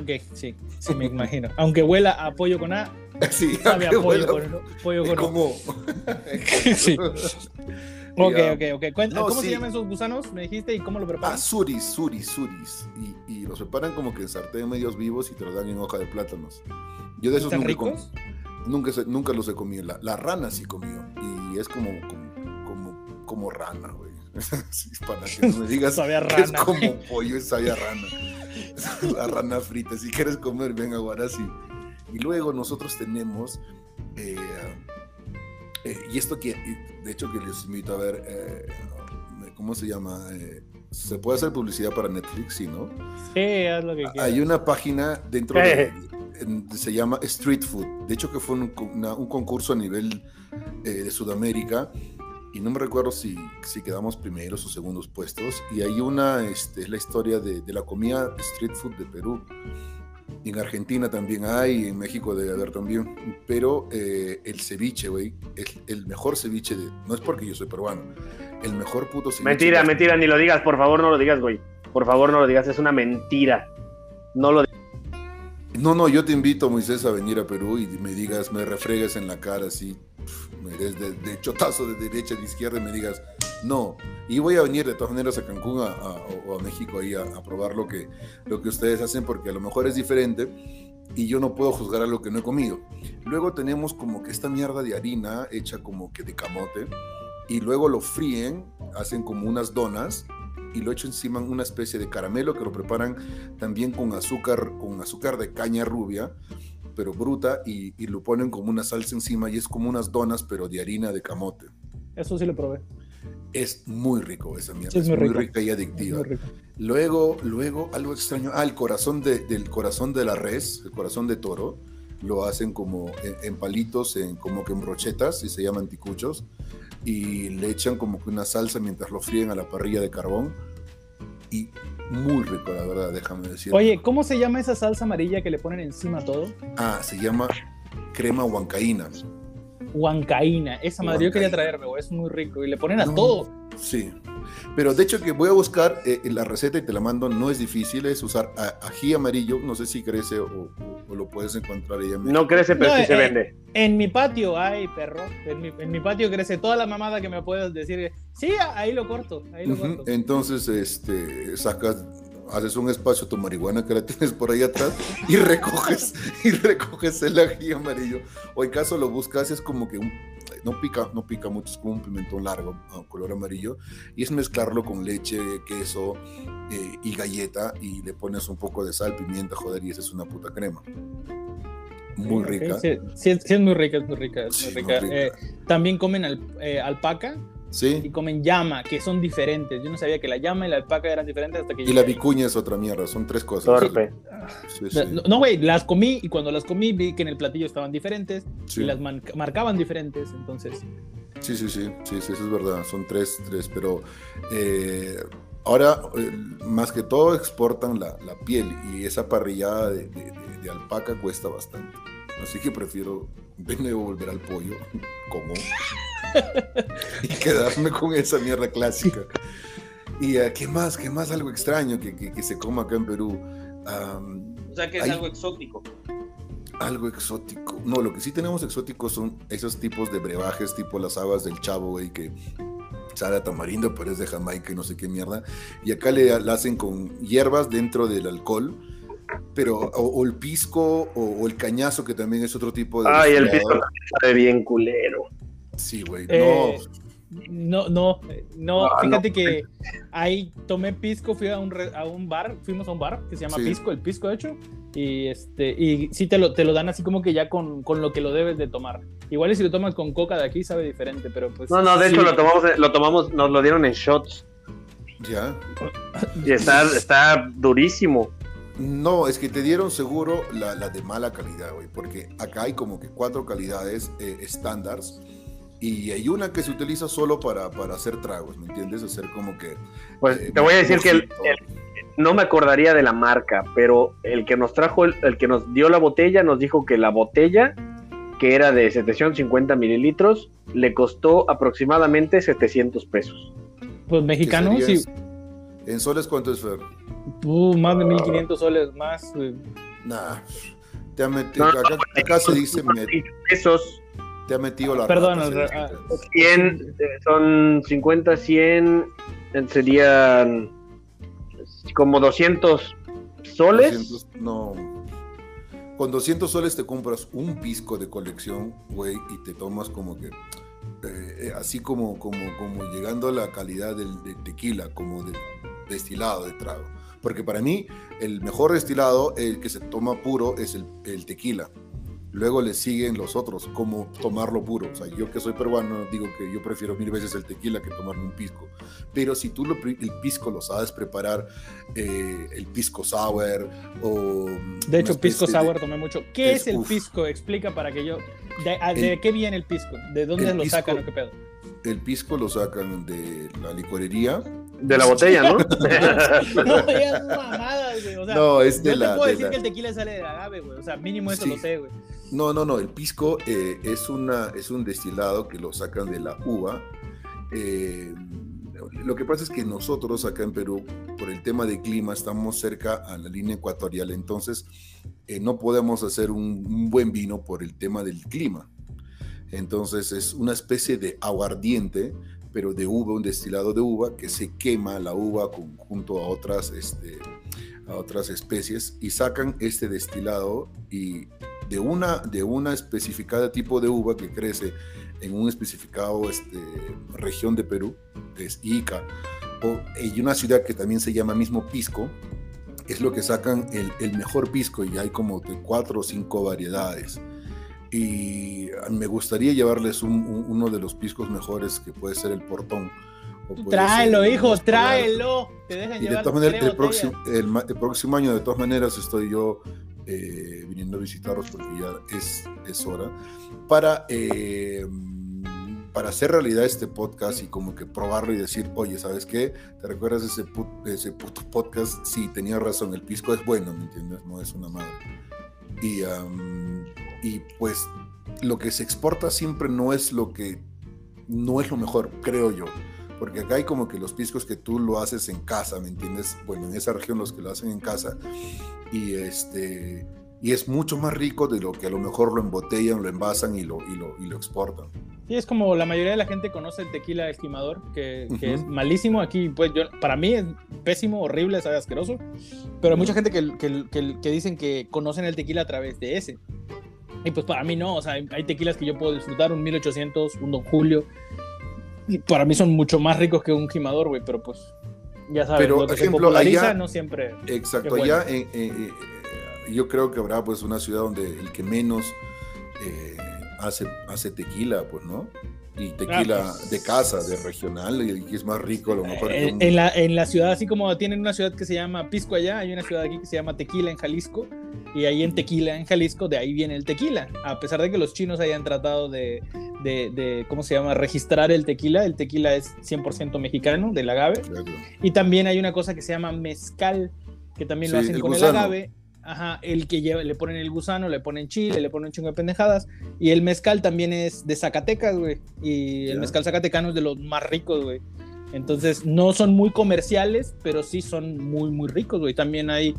Ok, sí, sí me imagino. Aunque huela a pollo con A, Sí, sabe a pollo con, pollo con O. con O. Sí. Ok, ok, ok. Cuenta- No, ¿Cómo sí. se llaman esos gusanos? Me dijiste y cómo lo Ah, preparan. suris, suris, suris. Y, y los preparan como que en sartén medios vivos y te los dan en hoja de plátanos. Yo de esos ¿Están nunca, ricos? Nunca, nunca los he comido. La, la rana sí comió. Y es como, como, como, como rana, güey. Sí, para que no me digas Sabe a que es rana. como pollo, es sabe a rana. La rana frita. Si quieres comer, ven a Guarasi. Y luego nosotros tenemos... eh, eh, y esto que, de hecho que les invito a ver, eh, ¿cómo se llama? Eh, ¿Se puede hacer publicidad para Netflix? Sí, ¿no? Sí, haz lo que quieras. Hay una página dentro de... se llama Street Food. De hecho que fue un, un concurso a nivel eh, de Sudamérica y no me recuerdo si, si, quedamos primeros o segundos puestos. Y hay una, este, es la historia de, de, la comida street food de Perú. En Argentina también hay, en México debe haber también. Pero eh, el ceviche, güey, es el mejor ceviche de. No es porque yo soy peruano, el mejor puto ceviche. Mentira, mentira, ni lo digas, por favor, no lo digas, güey. Por favor, no lo digas, es una mentira. No lo No, no, yo te invito, Moisés, a venir a Perú y me digas, me refregues en la cara así, me des de, chotazo de derecha de izquierda y me digas, no. Y voy a venir de todas maneras a Cancún a, a, o a México ahí a, probar lo que, lo que ustedes hacen porque a lo mejor es diferente y yo no puedo juzgar a lo que no he comido. Luego tenemos como que esta mierda de harina hecha como que de camote y luego lo fríen, hacen como unas donas y lo echan encima en una especie de caramelo que lo preparan también con azúcar, con azúcar de caña rubia pero bruta, y, y, lo ponen como una salsa encima y es como unas donas, pero de harina de camote. Eso sí lo probé. Es muy rico esa mierda, sí, es, muy, muy rica y adictiva. Luego, luego, algo extraño, ah, el corazón de, del corazón de la res, el corazón de toro, lo hacen como en, en, palitos, en, como que en brochetas, y se llaman ticuchos, y le echan como que una salsa mientras lo fríen a la parrilla de carbón, y muy rico, la verdad, déjame decir. Oye, ¿cómo se llama esa salsa amarilla que le ponen encima todo? Ah, se llama crema huancaína. Huancaína, esa madre yo quería traerme, es muy rico y le ponen a no, todo. Sí, pero de hecho que voy a buscar eh, la receta y te la mando, no es difícil, es usar ají amarillo, no sé si crece o, o lo puedes encontrar ahí. No crece, pero no, sí eh, se vende. En mi patio hay, perro, en mi, en mi, patio crece toda la mamada que me puedes decir. Sí, ahí lo corto, ahí lo uh -huh. corto. Entonces, este, sacas haces un espacio a tu marihuana que la tienes por ahí atrás y recoges y recoges el ají amarillo o en caso lo buscas es como que un, no pica no pica mucho es como un pimentón largo color amarillo y es mezclarlo con leche queso eh, y galleta y le pones un poco de sal pimienta joder y esa es una puta crema muy rica sí, sí, sí, es muy rica es muy rica, es sí, muy rica. Muy rica. Eh, también comen al, eh, alpaca Sí. Y comen llama, que son diferentes. Yo no sabía que la llama y la alpaca eran diferentes hasta que. Y la vicuña es otra mierda, son tres cosas. Torpe. Sí, sí. No, güey, las comí y cuando las comí vi que en el platillo estaban diferentes y las marcaban diferentes, entonces. Sí, sí, sí, sí, sí, eso es verdad. Son tres, tres, pero eh, ahora eh, más que todo exportan la, la piel y esa parrillada de, de, de, de alpaca cuesta bastante. Así que prefiero de nuevo volver al pollo, como, y quedarme con esa mierda clásica. ¿Y uh, qué más? ¿Qué más? Algo extraño que, que, que se coma acá en Perú. Um, o sea, que es hay... algo exótico. Algo exótico. No, lo que sí tenemos exótico son esos tipos de brebajes, tipo las habas del chavo, güey, que sabe a tamarindo, pero es de Jamaica y no sé qué mierda. Y acá le, le hacen con hierbas dentro del alcohol pero o, o el pisco o, o, el cañazo que también es otro tipo de ay el pisco sabe bien culero. Sí güey eh, no. no no ah, fíjate no. que ahí tomé pisco fui a un a un bar fuimos a un bar que se llama sí. pisco el pisco de hecho y este y sí te lo te lo dan así como que ya con, con lo que lo debes de tomar. Igual si lo tomas con coca de aquí sabe diferente pero pues no no de sí. hecho lo tomamos lo tomamos nos lo dieron en shots. Ya. Y está está durísimo no, es que te dieron seguro la, la de mala calidad, güey, porque acá hay como que cuatro calidades eh, estándares y hay una que se utiliza solo para, para, hacer tragos, ¿me entiendes? Hacer como que... Pues eh, te voy a decir que el, el, no me acordaría de la marca, pero el que nos trajo, el, el, que nos dio la botella, nos dijo que la botella, que era de 750 mililitros, le costó aproximadamente 700 pesos. Pues mexicano, sí. ¿En soles cuánto es, Fer? Uh, más de 1500 soles más. Nah, te ha metido. No, acá, acá se dice pesos. Te ha metido la. Perdón, rata, 100, son 50, 100, serían como 200 soles. 200, no. Con 200 soles te compras un pisco de colección, güey, y te tomas como que. Eh, así como, como, como llegando a la calidad del de tequila, como de destilado de trago. Porque para mí, el mejor destilado, el que se toma puro, es el, el tequila. Luego le siguen los otros, como tomarlo puro. O sea, yo que soy peruano, digo que yo prefiero mil veces el tequila que tomarme un pisco. Pero si tú lo, el pisco lo sabes preparar, eh, el pisco sour o... De hecho, pisco sour tomé mucho. ¿Qué es, el pisco? Explica para que yo... ¿De, qué viene el pisco? ¿De dónde lo sacan o qué pedo? El pisco lo sacan de la licorería de la botella, ¿no? no, ya mamadas, güey. O sea, no, es de la. No te puedo decir que el tequila sale de agave, güey. O sea, mínimo eso lo sé, güey. No, no, no. El pisco eh, es, una, es un destilado que lo sacan de la uva. Eh, lo que pasa es que nosotros acá en Perú, por el tema de clima, estamos cerca a la línea ecuatorial, entonces eh, no podemos hacer un, buen vino por el tema del clima. Entonces es una especie de aguardiente, pero de uva, un destilado de uva que se quema la uva junto a otras, este, a otras especies y sacan este destilado y de una, de una especificada tipo de uva que crece en un especificado este, región de Perú, que es Ica, o, y una ciudad que también se llama mismo Pisco, es lo que sacan el, el mejor pisco y hay como de cuatro o cinco variedades y me gustaría llevarles uno de los piscos mejores que puede ser el portón. Tráelo, hijo, tráelo. Te dejan y de todas maneras, el próximo, el, próximo año, de todas maneras, estoy yo eh, viniendo a visitarlos porque ya es, es hora. Para, eh, para hacer realidad este podcast y como que probarlo y decir, oye, ¿sabes qué? ¿Te recuerdas ese, ese puto podcast? Sí, tenía razón, el pisco es bueno, ¿me entiendes? No es una madre. Y y pues lo que se exporta siempre no es lo que no es lo mejor, creo yo. Porque acá hay como que los piscos que tú lo haces en casa, ¿me entiendes? Bueno, en esa región los que lo hacen en casa. Y este y es mucho más rico de lo que a lo mejor lo embotellan, lo envasan y lo, y lo, y lo exportan. Sí, es como la mayoría de la gente conoce el tequila estimador, que, que es malísimo. Aquí, pues, yo, para mí es pésimo, horrible, sabe asqueroso. Pero hay mucha gente que, que, que, que, dicen que conocen el tequila a través de ese. Y pues para mí no, o sea, hay tequilas que yo puedo disfrutar, un 1800, un Don Julio. Y para mí son mucho más ricos que un gimador, güey, pero pues ya sabes, pero, lo que ejemplo, se allá, no siempre. Exacto, allá eh, eh, yo creo que habrá pues una ciudad donde el que menos eh, hace, hace tequila, pues, ¿no? y tequila ah, pues, de casa, de regional, y es más rico a lo mejor. En, en, la, en la ciudad, así como tienen una ciudad que se llama Pisco allá, hay una ciudad aquí que se llama Tequila en Jalisco, y ahí en Tequila, en Jalisco, de ahí viene el tequila. A pesar de que los chinos hayan tratado de, de, de ¿cómo se llama?, registrar el tequila, el tequila es 100% mexicano, del agave. Y también hay una cosa que se llama mezcal, que también lo hacen con el agave Ajá, el que lleva, le ponen el gusano, le ponen chile, le ponen un chingo de pendejadas. Y el mezcal también es de Zacatecas, güey. Y el mezcal zacatecano es de los más ricos, güey. Entonces, no son muy comerciales, pero sí son muy, muy ricos, güey. También hay,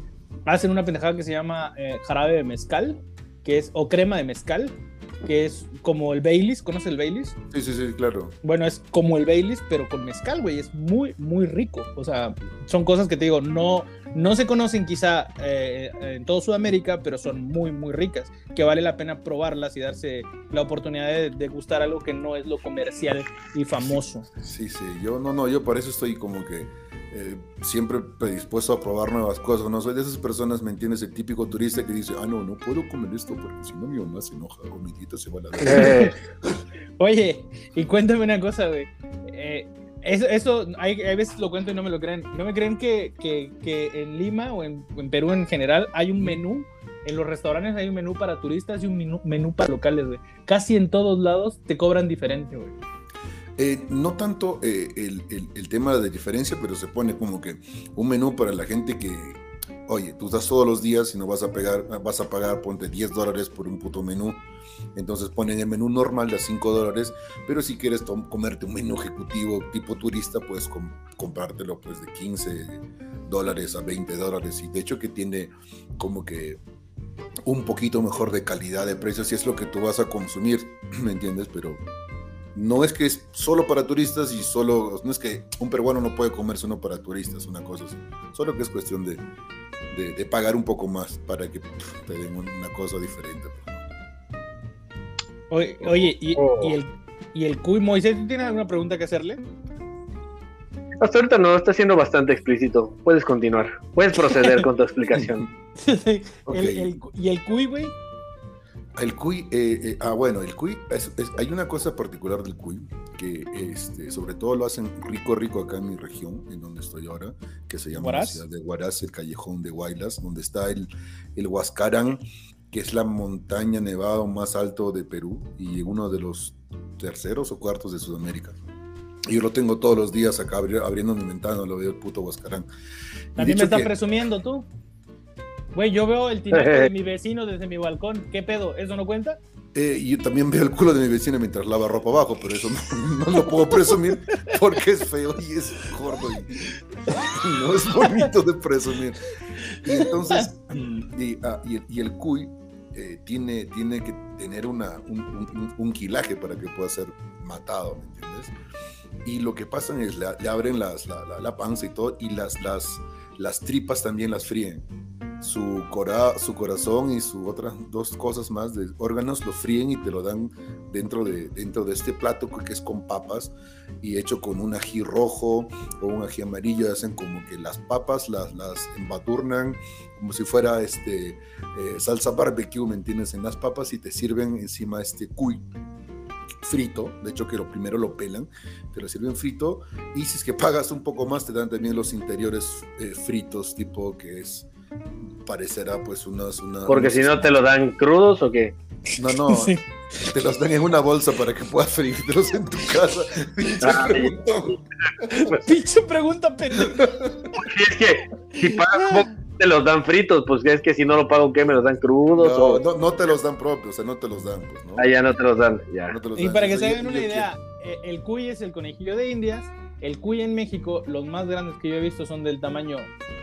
hacen una pendejada que se llama eh, jarabe de mezcal, que es, o crema de mezcal, que es como el Baileys, ¿conoces el Baileys? Sí, sí, sí, claro. Bueno, es como el Baileys, pero con mezcal, güey, es muy, muy rico. O sea, son cosas que te digo, no, no se conocen quizá eh, en todo Sudamérica, pero son muy, muy ricas, que vale la pena probarlas y darse la oportunidad de, de gustar algo que no es lo comercial y famoso. Sí, sí, yo no, no, yo por eso estoy como que eh, siempre predispuesto a probar nuevas cosas. No soy de esas personas, ¿me entiendes? El típico turista que dice, ah, no, no puedo comer esto porque si no mi mamá se enoja o mi tita se va a la... Oye, y cuéntame una cosa, güey. Eh, eso, eso hay, hay, veces lo cuento y no me lo creen. ¿No me creen que, que, que en Lima o en, en, Perú en general hay un menú? En los restaurantes hay un menú para turistas y un menú, para locales. Casi en todos lados te cobran diferente, güey. Eh, no tanto eh, el, tema de diferencia, pero se pone como que un menú para la gente que, oye, tú estás todos los días y no vas a, pegar, vas a pagar, ponte 10 dólares por un puto menú. Entonces ponen el menú normal de 5 dólares, pero si quieres comerte un menú ejecutivo tipo turista, puedes comprártelo pues de 15 dólares a 20 dólares. Y de hecho que tiene como que un poquito mejor de calidad de precio si es lo que tú vas a consumir, ¿me entiendes? Pero no es que es solo para turistas y solo, no es que un peruano no puede comerse uno para turistas, una cosa así. Solo que es cuestión de, de, pagar un poco más para que te den una cosa diferente. Oye, oye y, oh. y, el, y el Cuy Moisés, ¿tienes alguna pregunta que hacerle? Hasta ahorita no, está siendo bastante explícito. Puedes continuar. Puedes proceder con tu explicación. ¿Y el Cuy, güey? El cuy, eh, eh, ah, bueno, el cuy, hay una cosa particular del cuy, que este, sobre todo lo hacen rico, rico acá en mi región, en donde estoy ahora, que se llama la ciudad de Huaraz, el callejón de Huaylas, donde está el, el Huascarán, que es la montaña nevada más alto de Perú y uno de los terceros o cuartos de Sudamérica. Yo lo tengo todos los días acá abriendo mi ventana, lo veo el puto Huascarán. También me estás presumiendo tú. Güey, yo veo el tinaco de mi vecino desde mi balcón. ¿Qué pedo? ¿Eso no cuenta? Eh, yo también veo el culo de mi vecino mientras lava ropa abajo, pero eso no, lo puedo presumir porque es feo y es gordo y no es bonito de presumir. Y entonces, y, ah, el, cuy eh, tiene, tiene que tener una, un, un, quilaje para que pueda ser matado, ¿me entiendes? Y lo que pasa es, le, le abren las, la, la, panza y todo, y las, las, las tripas también las fríen su, cora, su corazón y sus otras dos cosas más de órganos lo fríen y te lo dan dentro de, dentro de este plato que es con papas y hecho con un ají rojo o un ají amarillo. Hacen como que las papas las, las embadurnan como si fuera este, eh, salsa barbecue, ¿me entiendes? En las papas y te sirven encima este cuy frito, de hecho que lo primero lo pelan, te lo sirven frito y si es que pagas un poco más te dan también los interiores eh, fritos tipo que es parecerá pues unas... Una, Porque si no te lo dan crudos o qué? No, no, te los dan en una bolsa para que puedas freírtelos en tu casa. Pinche ah, pregunta. Pinche pregunta, es que si pagas te los dan fritos, pues es que si no lo pago, ¿qué? ¿Me los dan crudos? No, o... no, no, te los dan propios, o sea, no te los dan, pues, ¿no? Ah, ya no te los dan, ya. y para que se hagan una idea, eh, el cuy es el conejillo de indias, el cuy en México, los más grandes que yo he visto son del tamaño,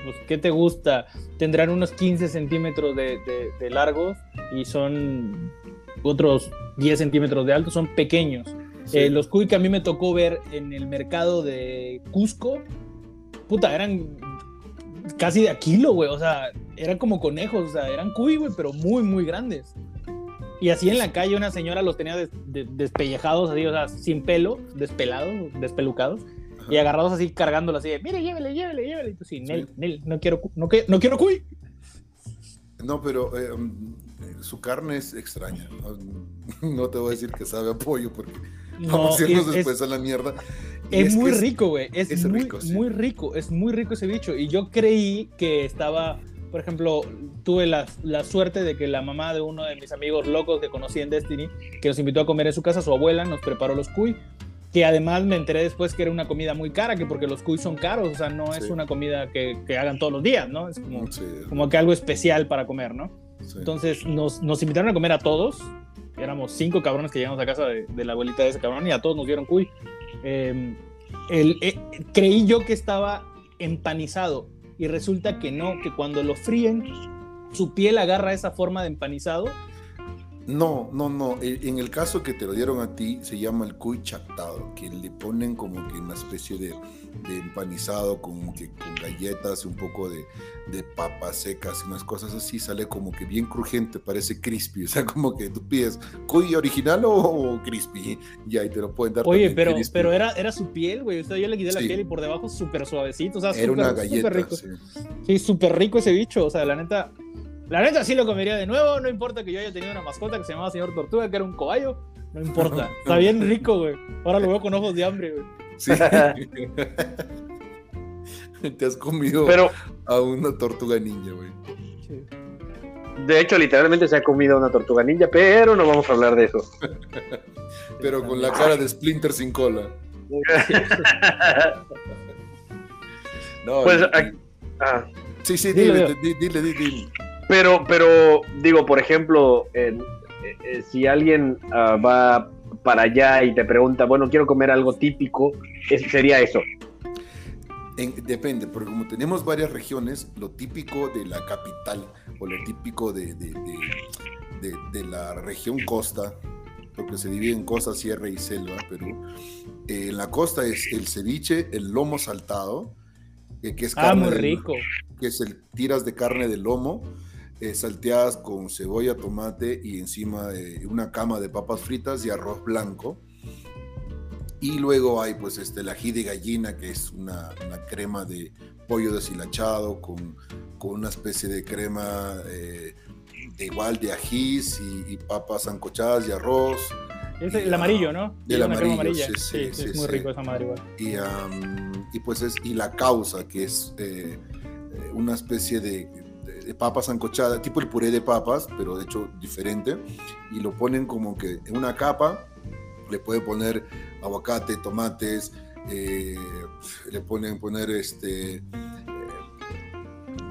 pues, ¿qué te gusta? Tendrán unos 15 centímetros de, largos y son otros 10 centímetros de alto, son pequeños. Eh, los cuy que a mí me tocó ver en el mercado de Cusco, puta, eran casi de a kilo, güey, o sea, eran como conejos, o sea, eran cuy, güey, pero muy, muy grandes. Y así en la calle una señora los tenía despellejados, así, o sea, sin pelo, despelados, despelucados y agarrados así, cargándolo así, mire, llévele, llévele, llévele. Y tú sí, Nel, Nel, no quiero, no, no quiero cuy. No, pero eh, su carne es extraña. ¿no? te voy a decir que sabe a pollo porque vamos a irnos después a la mierda. Es, muy rico, güey. Es, muy, rico, muy rico. Es muy rico ese bicho. Y yo creí que estaba, por ejemplo, tuve la, la, suerte de que la mamá de uno de mis amigos locos que conocí en Destiny, que nos invitó a comer en su casa, su abuela nos preparó los cuy que además me enteré después que era una comida muy cara, que porque los cuy son caros, o sea, no es una comida que, que, hagan todos los días, ¿no? Es como, como que algo especial para comer, ¿no? Entonces nos, nos, invitaron a comer a todos, éramos cinco cabrones que llegamos a casa de, la abuelita de ese cabrón y a todos nos dieron cuy. Em, el, eh, creí yo que estaba empanizado y resulta que no, que cuando lo fríen, su piel agarra esa forma de empanizado no, no, no. E, en el caso que te lo dieron a ti, se llama el cuy chatado, que le ponen como que una especie de, empanizado, como que con galletas, un poco de, papas secas y unas cosas así, sale como que bien crujiente, parece crispy. O sea, como que tú pides cuy original o, crispy, y ahí te lo pueden dar. Oye, pero, pero era, era su piel, güey. O sea, yo le quité la piel y por debajo súper suavecito. O sea, era una galleta. rico. Sí, súper rico ese bicho. O sea, la neta la neta sí lo comería de nuevo, no importa que yo haya tenido una mascota que se llamaba Señor Tortuga, que era un cobayo, no importa. Está bien rico, güey. Ahora lo veo con ojos de hambre, güey. Sí. Te has comido a una tortuga ninja, güey. Sí. De hecho, literalmente se ha comido una tortuga ninja, pero no vamos a hablar de eso. pero con la cara de Splinter sin cola. no, pues, ah. Sí, sí, dile, dile, dile, dile. Pero, pero digo, por ejemplo, eh, eh, si alguien ah, va para allá y te pregunta, bueno, quiero comer algo típico, sería eso. depende, porque como tenemos varias regiones, lo típico de la capital o lo típico de, de, de, la región costa, porque se divide en costa, sierra y selva, Perú. Eh, en la costa es el ceviche, el lomo saltado, que es ah, carne. muy rico. que es el tiras de carne de lomo eh, salteadas con cebolla, tomate y encima una cama de papas fritas y arroz blanco. Y luego hay pues este, el ají de gallina, que es una, crema de pollo deshilachado con, con, una especie de crema eh, de igual de ajís y, y papas ancochadas y arroz. Es Y, el ah, amarillo, ¿no? el Lleva una crema amarillo, amarilla. sí, sí, es sí, muy sí. rico esa madre igual. y, am, y pues es y la causa que es eh, eh, una especie de, de- papas ancochadas tipo el puré de papas pero de hecho diferente y lo ponen como que en una capa le pueden poner aguacate tomates eh, le ponen poner este eh,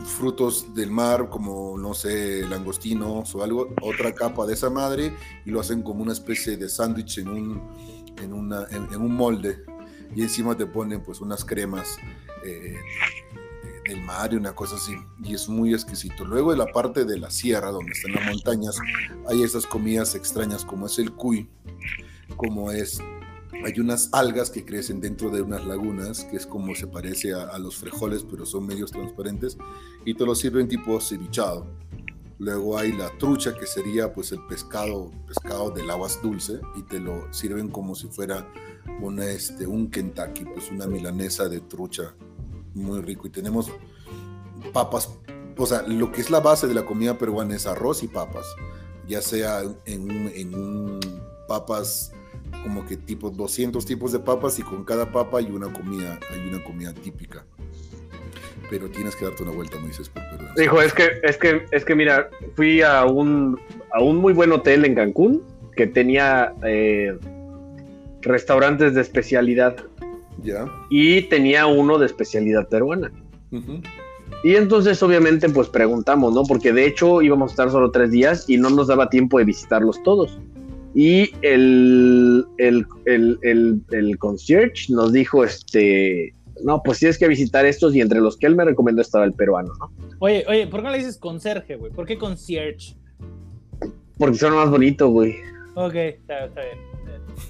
frutos del mar como no sé langostinos o algo otra capa de esa madre y lo hacen como una especie de sándwich en un en, en un molde y encima te ponen pues unas cremas eh, del mar y una cosa así y es muy exquisito. Luego de la parte de la sierra donde están las montañas hay esas comidas extrañas como es el cuy como es hay unas algas que crecen dentro de unas lagunas que es como se parece a, a los frijoles pero son medios transparentes y te lo sirven tipo cevichado. Luego hay la trucha, que sería pues el pescado, pescado del aguas dulce, y te lo sirven como si fuera una, este, un Kentucky, pues una milanesa de trucha, muy rico. Y tenemos papas, o sea, lo que es la base de la comida peruana es arroz y papas, ya sea en un, en papas como que tipo 200 tipos de papas y con cada papa hay una comida, hay una comida típica. Pero tienes que darte una vuelta, Moisés, por. Dijo, es que, es que, es que mira, fui a un, a un muy buen hotel en Cancún que tenía eh, restaurantes de especialidad Y tenía uno de especialidad peruana. Y entonces obviamente pues preguntamos, ¿no? Porque de hecho íbamos a estar solo tres días y no nos daba tiempo de visitarlos todos. Y el, el, el, el, el concierge nos dijo, este, no, pues tienes que visitar estos y entre los que él me recomendó estaba el peruano, ¿no? Oye, oye, ¿por qué no le dices conserje, güey? ¿Por qué concierge? Porque suena más bonito, güey. Ok, está, está bien.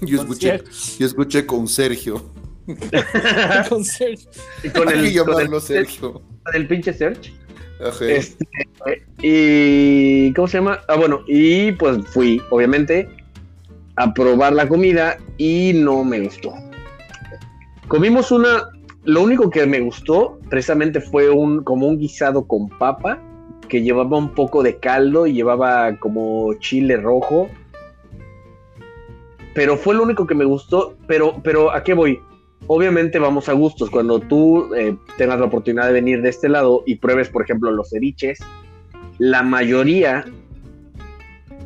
Yo escuché, yo escuché con Sergio. Y con el, que con el, Sergio. con el pinche Serge. Este, y ¿cómo se llama? Ah, bueno, y pues fui, obviamente, a probar la comida y no me gustó. Comimos una, lo único que me gustó precisamente fue un como un guisado con papa que llevaba un poco de caldo y llevaba como chile rojo. Pero fue lo único que me gustó, pero pero ¿a qué voy? Obviamente vamos a gustos. Cuando tú eh, tengas la oportunidad de venir de este lado y pruebes, por ejemplo, los ceviches, la mayoría,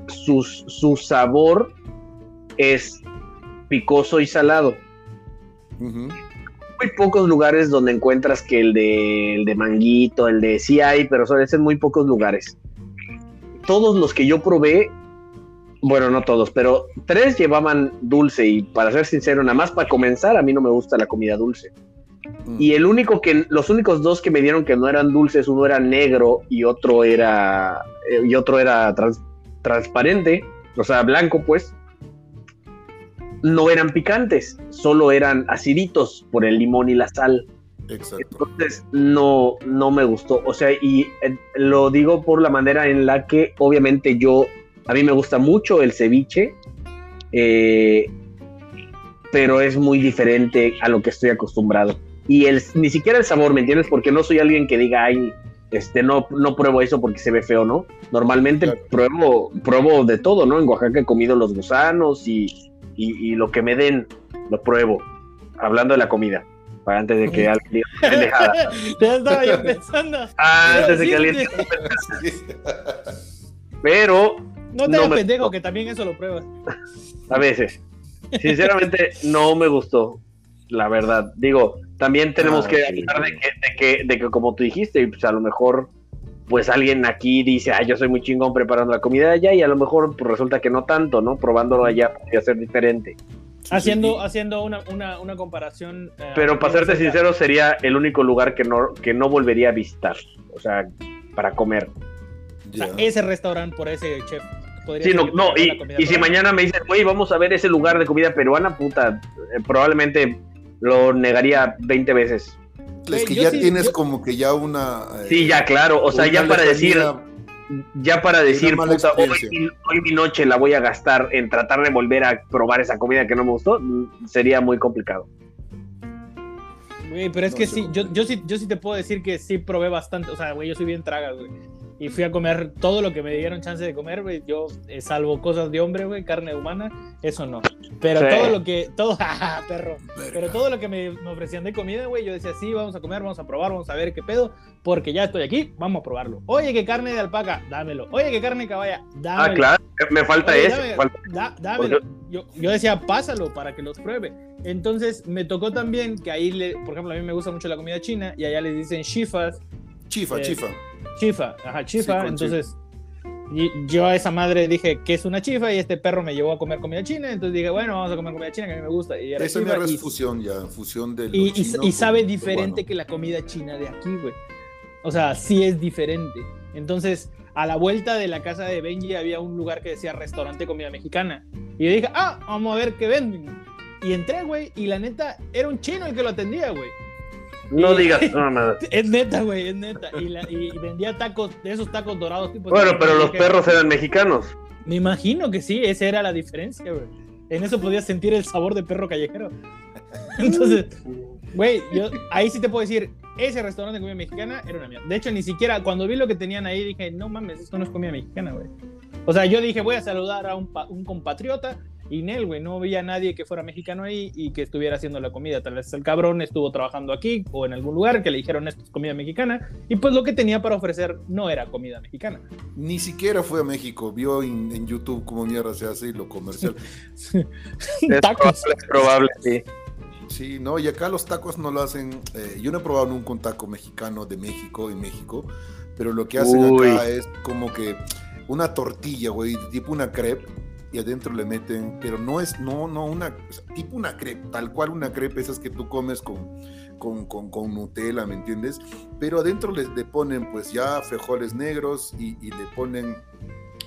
sus- su sabor es picoso y salado. Muy pocos lugares donde encuentras que el de, el de manguito, el de sí hay, pero son en muy pocos lugares. Todos los que yo probé, bueno, no todos, pero tres llevaban dulce y para ser sincero, nada más para comenzar, a mí no me gusta la comida dulce. Mm. Y el único que, los únicos dos que me dieron que no eran dulces, uno era negro y otro era, eh, y otro era trans- transparente, o sea, blanco, pues, no eran picantes, solo eran aciditos por el limón y la sal. Exacto. Entonces, no, no me gustó. O sea, y eh, lo digo por la manera en la que, obviamente, yo, a mí me gusta mucho el ceviche, eh, pero es muy diferente a lo que estoy acostumbrado. Y el, ni siquiera el sabor, ¿me entiendes? Porque no soy alguien que diga, ay, este, no, no pruebo eso porque se ve feo, ¿no? Normalmente Claro. pruebo, pruebo de todo, ¿no? En Oaxaca he comido los gusanos y, y, y lo que me den, lo pruebo. Hablando de la comida, para antes de que alguien diga ya estaba yo pensando. Antes de que alguien. Pero No te No hagas me- pendejo, que también eso lo pruebas. a veces, sinceramente, no me gustó. La verdad, digo, también tenemos Ah, que sí. hablar de que, de que, de que, como tú dijiste, pues a lo mejor, pues alguien aquí dice, ah, yo soy muy chingón preparando la comida allá, y a lo mejor pues, resulta que no tanto, ¿no? Probándolo allá podría ser diferente. Haciendo, Sí, haciendo una, una, una comparación. eh, Pero para serte sincero, sería el único lugar que no, que no volvería a visitar. O sea, para comer. O sea, ya. ese restaurante por ese chef. Podría Sí, ser no, y, y si mañana me dicen, güey, vamos a ver ese lugar de comida peruana, puta, eh, probablemente lo negaría 20 veces. Es que yo ya sí- tienes yo- como que ya una. eh, Sí, ya, claro, o sea, ya para decir, ya para decir, puta, hoy, mi- hoy mi noche la voy a gastar en tratar de volver a probar esa comida que no me gustó, mm, sería muy complicado. Güey, pero es No que sí, yo, yo sí, yo sí te puedo decir que sí probé bastante. O sea, güey, yo soy bien traga, güey. Y fui a comer todo lo que me dieron chance de comer, güey. Yo, eh, salvo cosas de hombre, güey, carne humana, eso no. Pero Sí. todo lo que, todo, perro. Pero todo lo que me, me ofrecían de comida, güey, yo decía, sí, vamos a comer, vamos a probar, vamos a ver qué pedo, porque ya estoy aquí, vamos a probarlo. Oye, que carne de alpaca, dámelo. Oye, que carne de caballa, dámelo. Ah, claro, me falta Oye, ese. dame- falta- da- dámelo. Yo, yo decía, pásalo para que los pruebe. Entonces me tocó también que ahí, le, por ejemplo, a mí me gusta mucho la comida china y allá les dicen shifas, Chifa, Eh, chifa. chifa, ajá, chifa. Sí, entonces y- yo a esa madre dije que es una chifa y este perro me llevó a comer comida china. Entonces dije, bueno, vamos a comer comida china que a mí me gusta. Y era Esa chifa es fusión ya, fusión de y, y- chino y sabe diferente que la comida china de aquí, güey. O sea, sí es diferente. Entonces, a la vuelta de la casa de Benji había un lugar que decía restaurante comida mexicana. Y yo dije, ah, vamos a ver qué venden. Y entré, güey, y la neta, era un chino el que lo atendía, güey. No Y- digas, no, no. Es neta, güey, es neta. Y, la- y- vendía tacos, de esos tacos dorados. Tipo Bueno, pero los perros eran mexicanos. Me imagino que sí, esa era la diferencia, güey. En eso podías sentir el sabor de perro callejero. Entonces, Güey, yo ahí sí te puedo decir, ese restaurante de comida mexicana era una mierda. De hecho, ni siquiera cuando vi lo que tenían ahí dije, no mames, esto no es comida mexicana, güey. O sea, yo dije, voy a saludar a un, un compatriota y Nel, güey, no veía a nadie que fuera mexicano ahí y que estuviera haciendo la comida. Tal vez el cabrón estuvo trabajando aquí o en algún lugar que le dijeron esto es comida mexicana y pues lo que tenía para ofrecer no era comida mexicana. Ni siquiera fue a México, vio en, en YouTube cómo mierda se hace y lo comercial. Es Tacos. probable, es probable, sí. Sí, no, y acá los tacos no lo hacen. eh, yo no he probado nunca un taco mexicano de México, en México, pero lo que hacen Uy. acá es como que una tortilla, güey, tipo una crepe, y adentro le meten, pero no es, no, no, una, o sea, tipo una crepe, tal cual una crepe, esas que tú comes con, con, con, con Nutella, ¿me entiendes? Pero adentro le, le ponen, pues ya frijoles negros y, y le ponen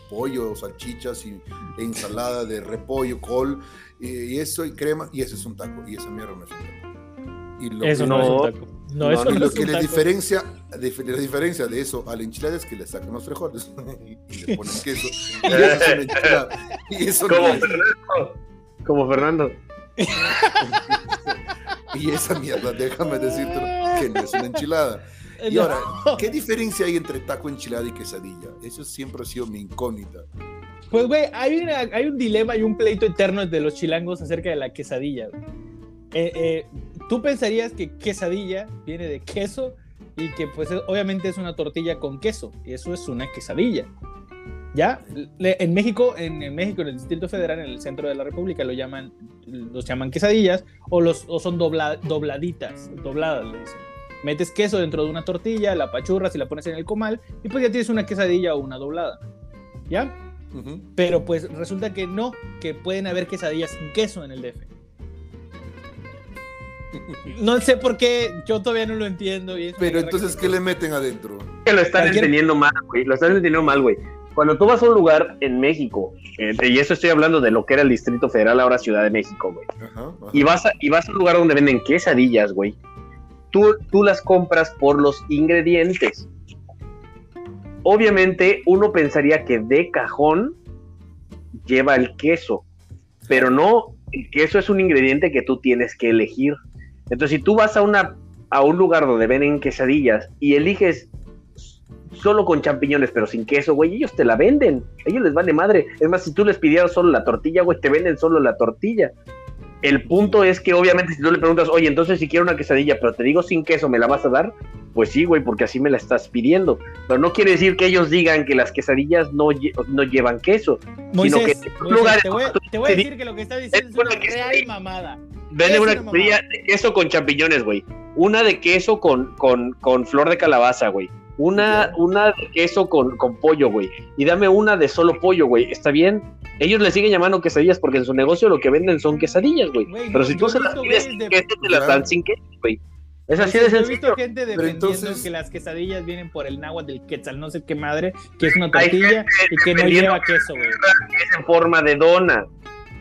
pollo, salchichas y e ensalada de repollo, col, y, y eso y crema, y ese es un taco, y esa mierda no es un taco. Y lo Eso No. es un taco. No, No, eso no lo es que un le diferencia, dif- la diferencia de eso a la enchilada es que le sacan los frijoles y le ponen queso. Y eso es una enchilada. Y eso no Como es. Fernando. Como Fernando. Y esa mierda, déjame decirte que no es una enchilada. Y ahora, ¿qué diferencia hay entre taco, enchilada y quesadilla? Eso siempre ha sido mi incógnita. Pues, güey, hay, una- hay un dilema y un pleito eterno de los chilangos acerca de la quesadilla. Eh, eh, Tú pensarías que quesadilla viene de queso y que, pues, es- obviamente es una tortilla con queso. Y eso es una quesadilla. ¿Ya? En México, en, en México, en el Distrito Federal, en el centro de la República, lo llaman, los llaman quesadillas o, los, o son dobla- dobladitas, dobladas, le dicen. Metes queso dentro de una tortilla, la pachurras y la pones en el comal y pues ya tienes una quesadilla o una doblada. ¿Ya? Pero pues resulta que no, que pueden haber quesadillas sin queso en el DF. No sé por qué, yo todavía no lo entiendo. Y Pero entonces, que- ¿qué le meten adentro? Que lo están entendiendo mal, güey. Lo están entendiendo mal, güey. Cuando tú vas a un lugar en México, eh, y eso estoy hablando de lo que era el Distrito Federal, ahora Ciudad de México, güey. Ajá, ajá. Y vas a, y vas a un lugar donde venden quesadillas, güey. Tú, tú las compras por los ingredientes. Obviamente, uno pensaría que de cajón lleva el queso, pero no, el queso es un ingrediente que tú tienes que elegir. Entonces, si tú vas a, una, a un lugar donde venden quesadillas y eliges solo con champiñones, pero sin queso, güey, ellos te la venden. Ellos les vale madre. Es más, si tú les pidieras solo la tortilla, güey, te venden solo la tortilla. El punto es que obviamente si tú le preguntas, oye, entonces si quiero una quesadilla, pero te digo sin queso, ¿me la vas a dar? Pues sí, güey, porque así me la estás pidiendo. Pero no quiere decir que ellos digan que las quesadillas no, lle- no llevan queso. Moisés, que en Moisés, lugares te, voy, donde te voy a decir que lo que estás diciendo es es una real mamada. Venden Es una quesadilla de queso con champiñones, güey. Una de queso con, con, con flor de calabaza, güey. Una, una de queso con, con pollo, güey. Y dame una de solo pollo, güey. ¿Está bien? Ellos le siguen llamando quesadillas porque en su negocio lo que venden son quesadillas, güey. Pero si tú se las pides sin de- queso, te las dan sin queso, güey. Es así de Yo he sencillo. visto gente defendiendo entonces- que las quesadillas vienen por el náhuatl del quetzal, no sé qué madre, que es una tortilla y que no lleva queso, güey. es en forma de dona.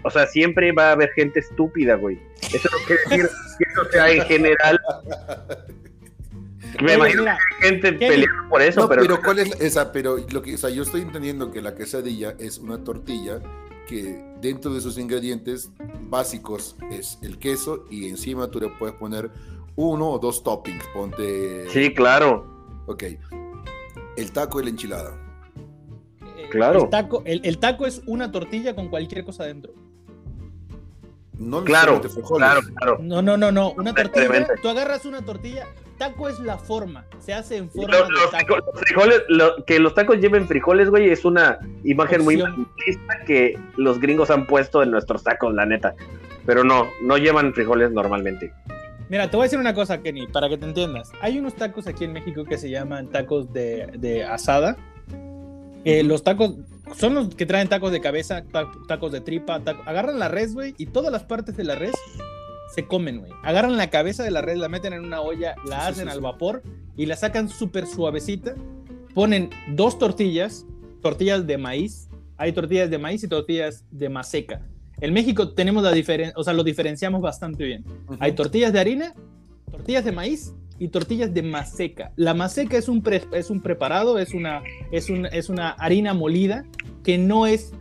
O sea, siempre va a haber gente estúpida, güey. Eso no quiere decir que eso sea en general. Me Oye, imagino mira, que hay gente ¿qué? peleando por eso, No, pero, pero, ¿cuál es la- esa? Pero lo que, o sea, yo estoy entendiendo que la quesadilla es una tortilla que dentro de sus ingredientes básicos es el queso y encima tú le puedes poner uno o dos toppings. Ponte. sí, claro. Ok. el taco y la enchilada. Claro. El taco, el, el taco es una tortilla con cualquier cosa dentro. No Claro, claro, claro. No, no, no, no. Una tortilla, tú agarras una tortilla, taco es la forma, se hace en forma Los, de los taco. frijo- los frijoles, lo- que los tacos lleven frijoles, güey, es una imagen muy machista que los gringos han puesto en nuestros tacos, la neta. Pero no, no llevan frijoles normalmente. Mira, te voy a decir una cosa, Kenny, para que te entiendas. Hay unos tacos aquí en México que se llaman tacos de, de asada. Eh, los tacos son los que traen tacos de cabeza, ta- tacos de tripa. taco- Agarran la res, güey, y todas las partes de la res se comen, güey. Agarran la cabeza de la res, la meten en una olla, la Sí, hacen sí, al vapor y la sacan súper suavecita. Ponen dos tortillas, tortillas de maíz. Hay tortillas de maíz y tortillas de maseca. En México tenemos la diferencia, o sea, lo diferenciamos bastante bien. Hay tortillas de harina, tortillas de maíz y tortillas de maseca. La maseca es un, pre- es un preparado, es una, es, un- es una harina molida que no es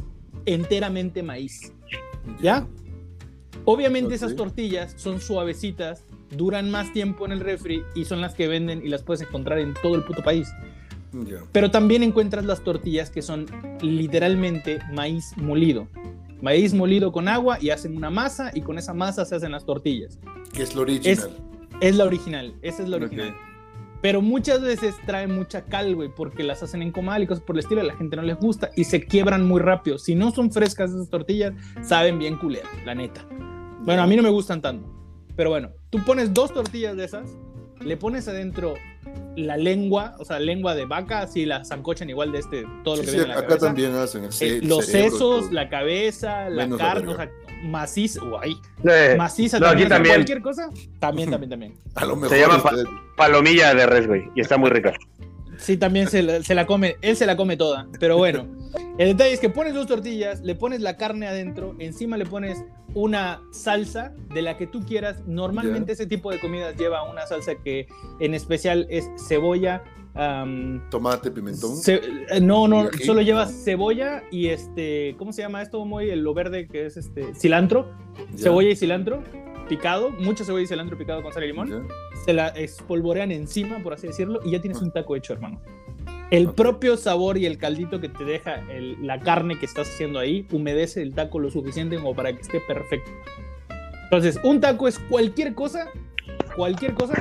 enteramente maíz. ¿Ya? Obviamente esas tortillas son suavecitas, duran más tiempo en el refri y son las que venden y las puedes encontrar en todo el puto país. Pero también encuentras las tortillas que son literalmente maíz molido. Maíz molido con agua y hacen una masa y con esa masa se hacen las tortillas. Que es lo original. Es la original, esa es la original. Pero muchas veces traen mucha cal, güey, porque las hacen en comal y cosas por el estilo, a la gente no les gusta y se quiebran muy rápido. Si no son frescas esas tortillas, saben bien culero, la neta. Bueno, a mí no me gustan tanto. Pero bueno, tú pones dos tortillas de esas, le pones adentro la lengua, o sea, lengua de vaca, así la zancochan igual de este, todo lo Sí, que sí, viene en la acá cabeza. también hacen el, ce- Eh, los cerebro, sesos, todo. la cabeza, la Menos la carne, o sea, maciza, guay, Eh, maciza, no, aquí también, cualquier cosa, también, también, también. A lo mejor llama pa- palomilla de res, güey, y está muy rica. Sí, también se la, se la come, él se la come toda, pero bueno, el detalle es que pones dos tortillas, le pones la carne adentro, encima le pones una salsa de la que tú quieras. Normalmente ese tipo de comidas lleva una salsa que en especial es cebolla. Tomate, pimentón. ce- eh, no, no, solo lleva cebolla y este, ¿cómo se llama esto? Muy lo verde que es este cilantro, cebolla y cilantro picado, mucha cebolla y cilantro picado con sal y limón se la espolvorean encima, por así decirlo, y ya tienes un taco hecho, hermano. El propio sabor y el caldito que te deja el- la carne que estás haciendo ahí humedece el taco lo suficiente como para que esté perfecto. Entonces, un taco es cualquier cosa, cualquier cosa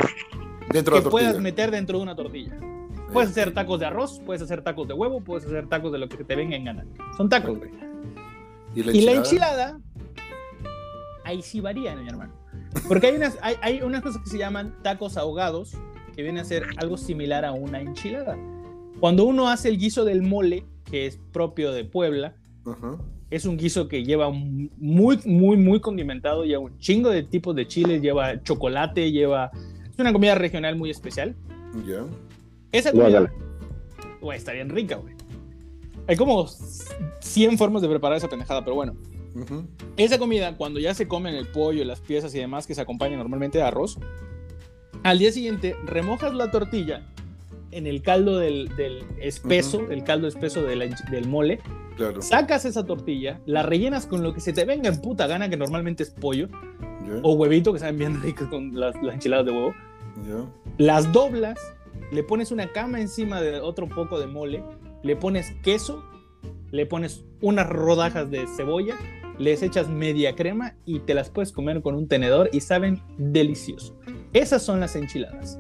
Dentro de que puedas meter dentro de una tortilla. Puedes hacer tacos de arroz, puedes hacer tacos de huevo, puedes hacer tacos de lo que te venga en gana. Son tacos, güey. ¿Y la Y la enchilada? ahí sí varía, mi hermano. Porque hay unas, hay, hay unas cosas que se llaman tacos ahogados, que viene a ser algo similar a una enchilada. Cuando uno hace el guiso del mole, que es propio de Puebla, es un guiso que lleva muy, muy, muy condimentado, lleva un chingo de tipos de chiles, lleva chocolate, lleva... Es una comida regional muy especial. Ya. Esa comida, güey, está bien rica, güey. Hay como 100 formas de preparar esa pendejada, pero bueno. Esa comida, cuando ya se comen el pollo, las piezas y demás que se acompañan normalmente de arroz, al día siguiente remojas la tortilla en el caldo del, del espeso, el caldo espeso de la del mole, Claro. sacas esa tortilla, la rellenas con lo que se te venga en puta gana, que normalmente es pollo, o huevito, que saben bien ricos con las, las enchiladas de huevo, Ya. las doblas, le pones una cama encima de otro poco de mole, le pones queso, le pones unas rodajas de cebolla, les echas media crema y te las puedes comer con un tenedor y saben delicioso. Esas son las enchiladas.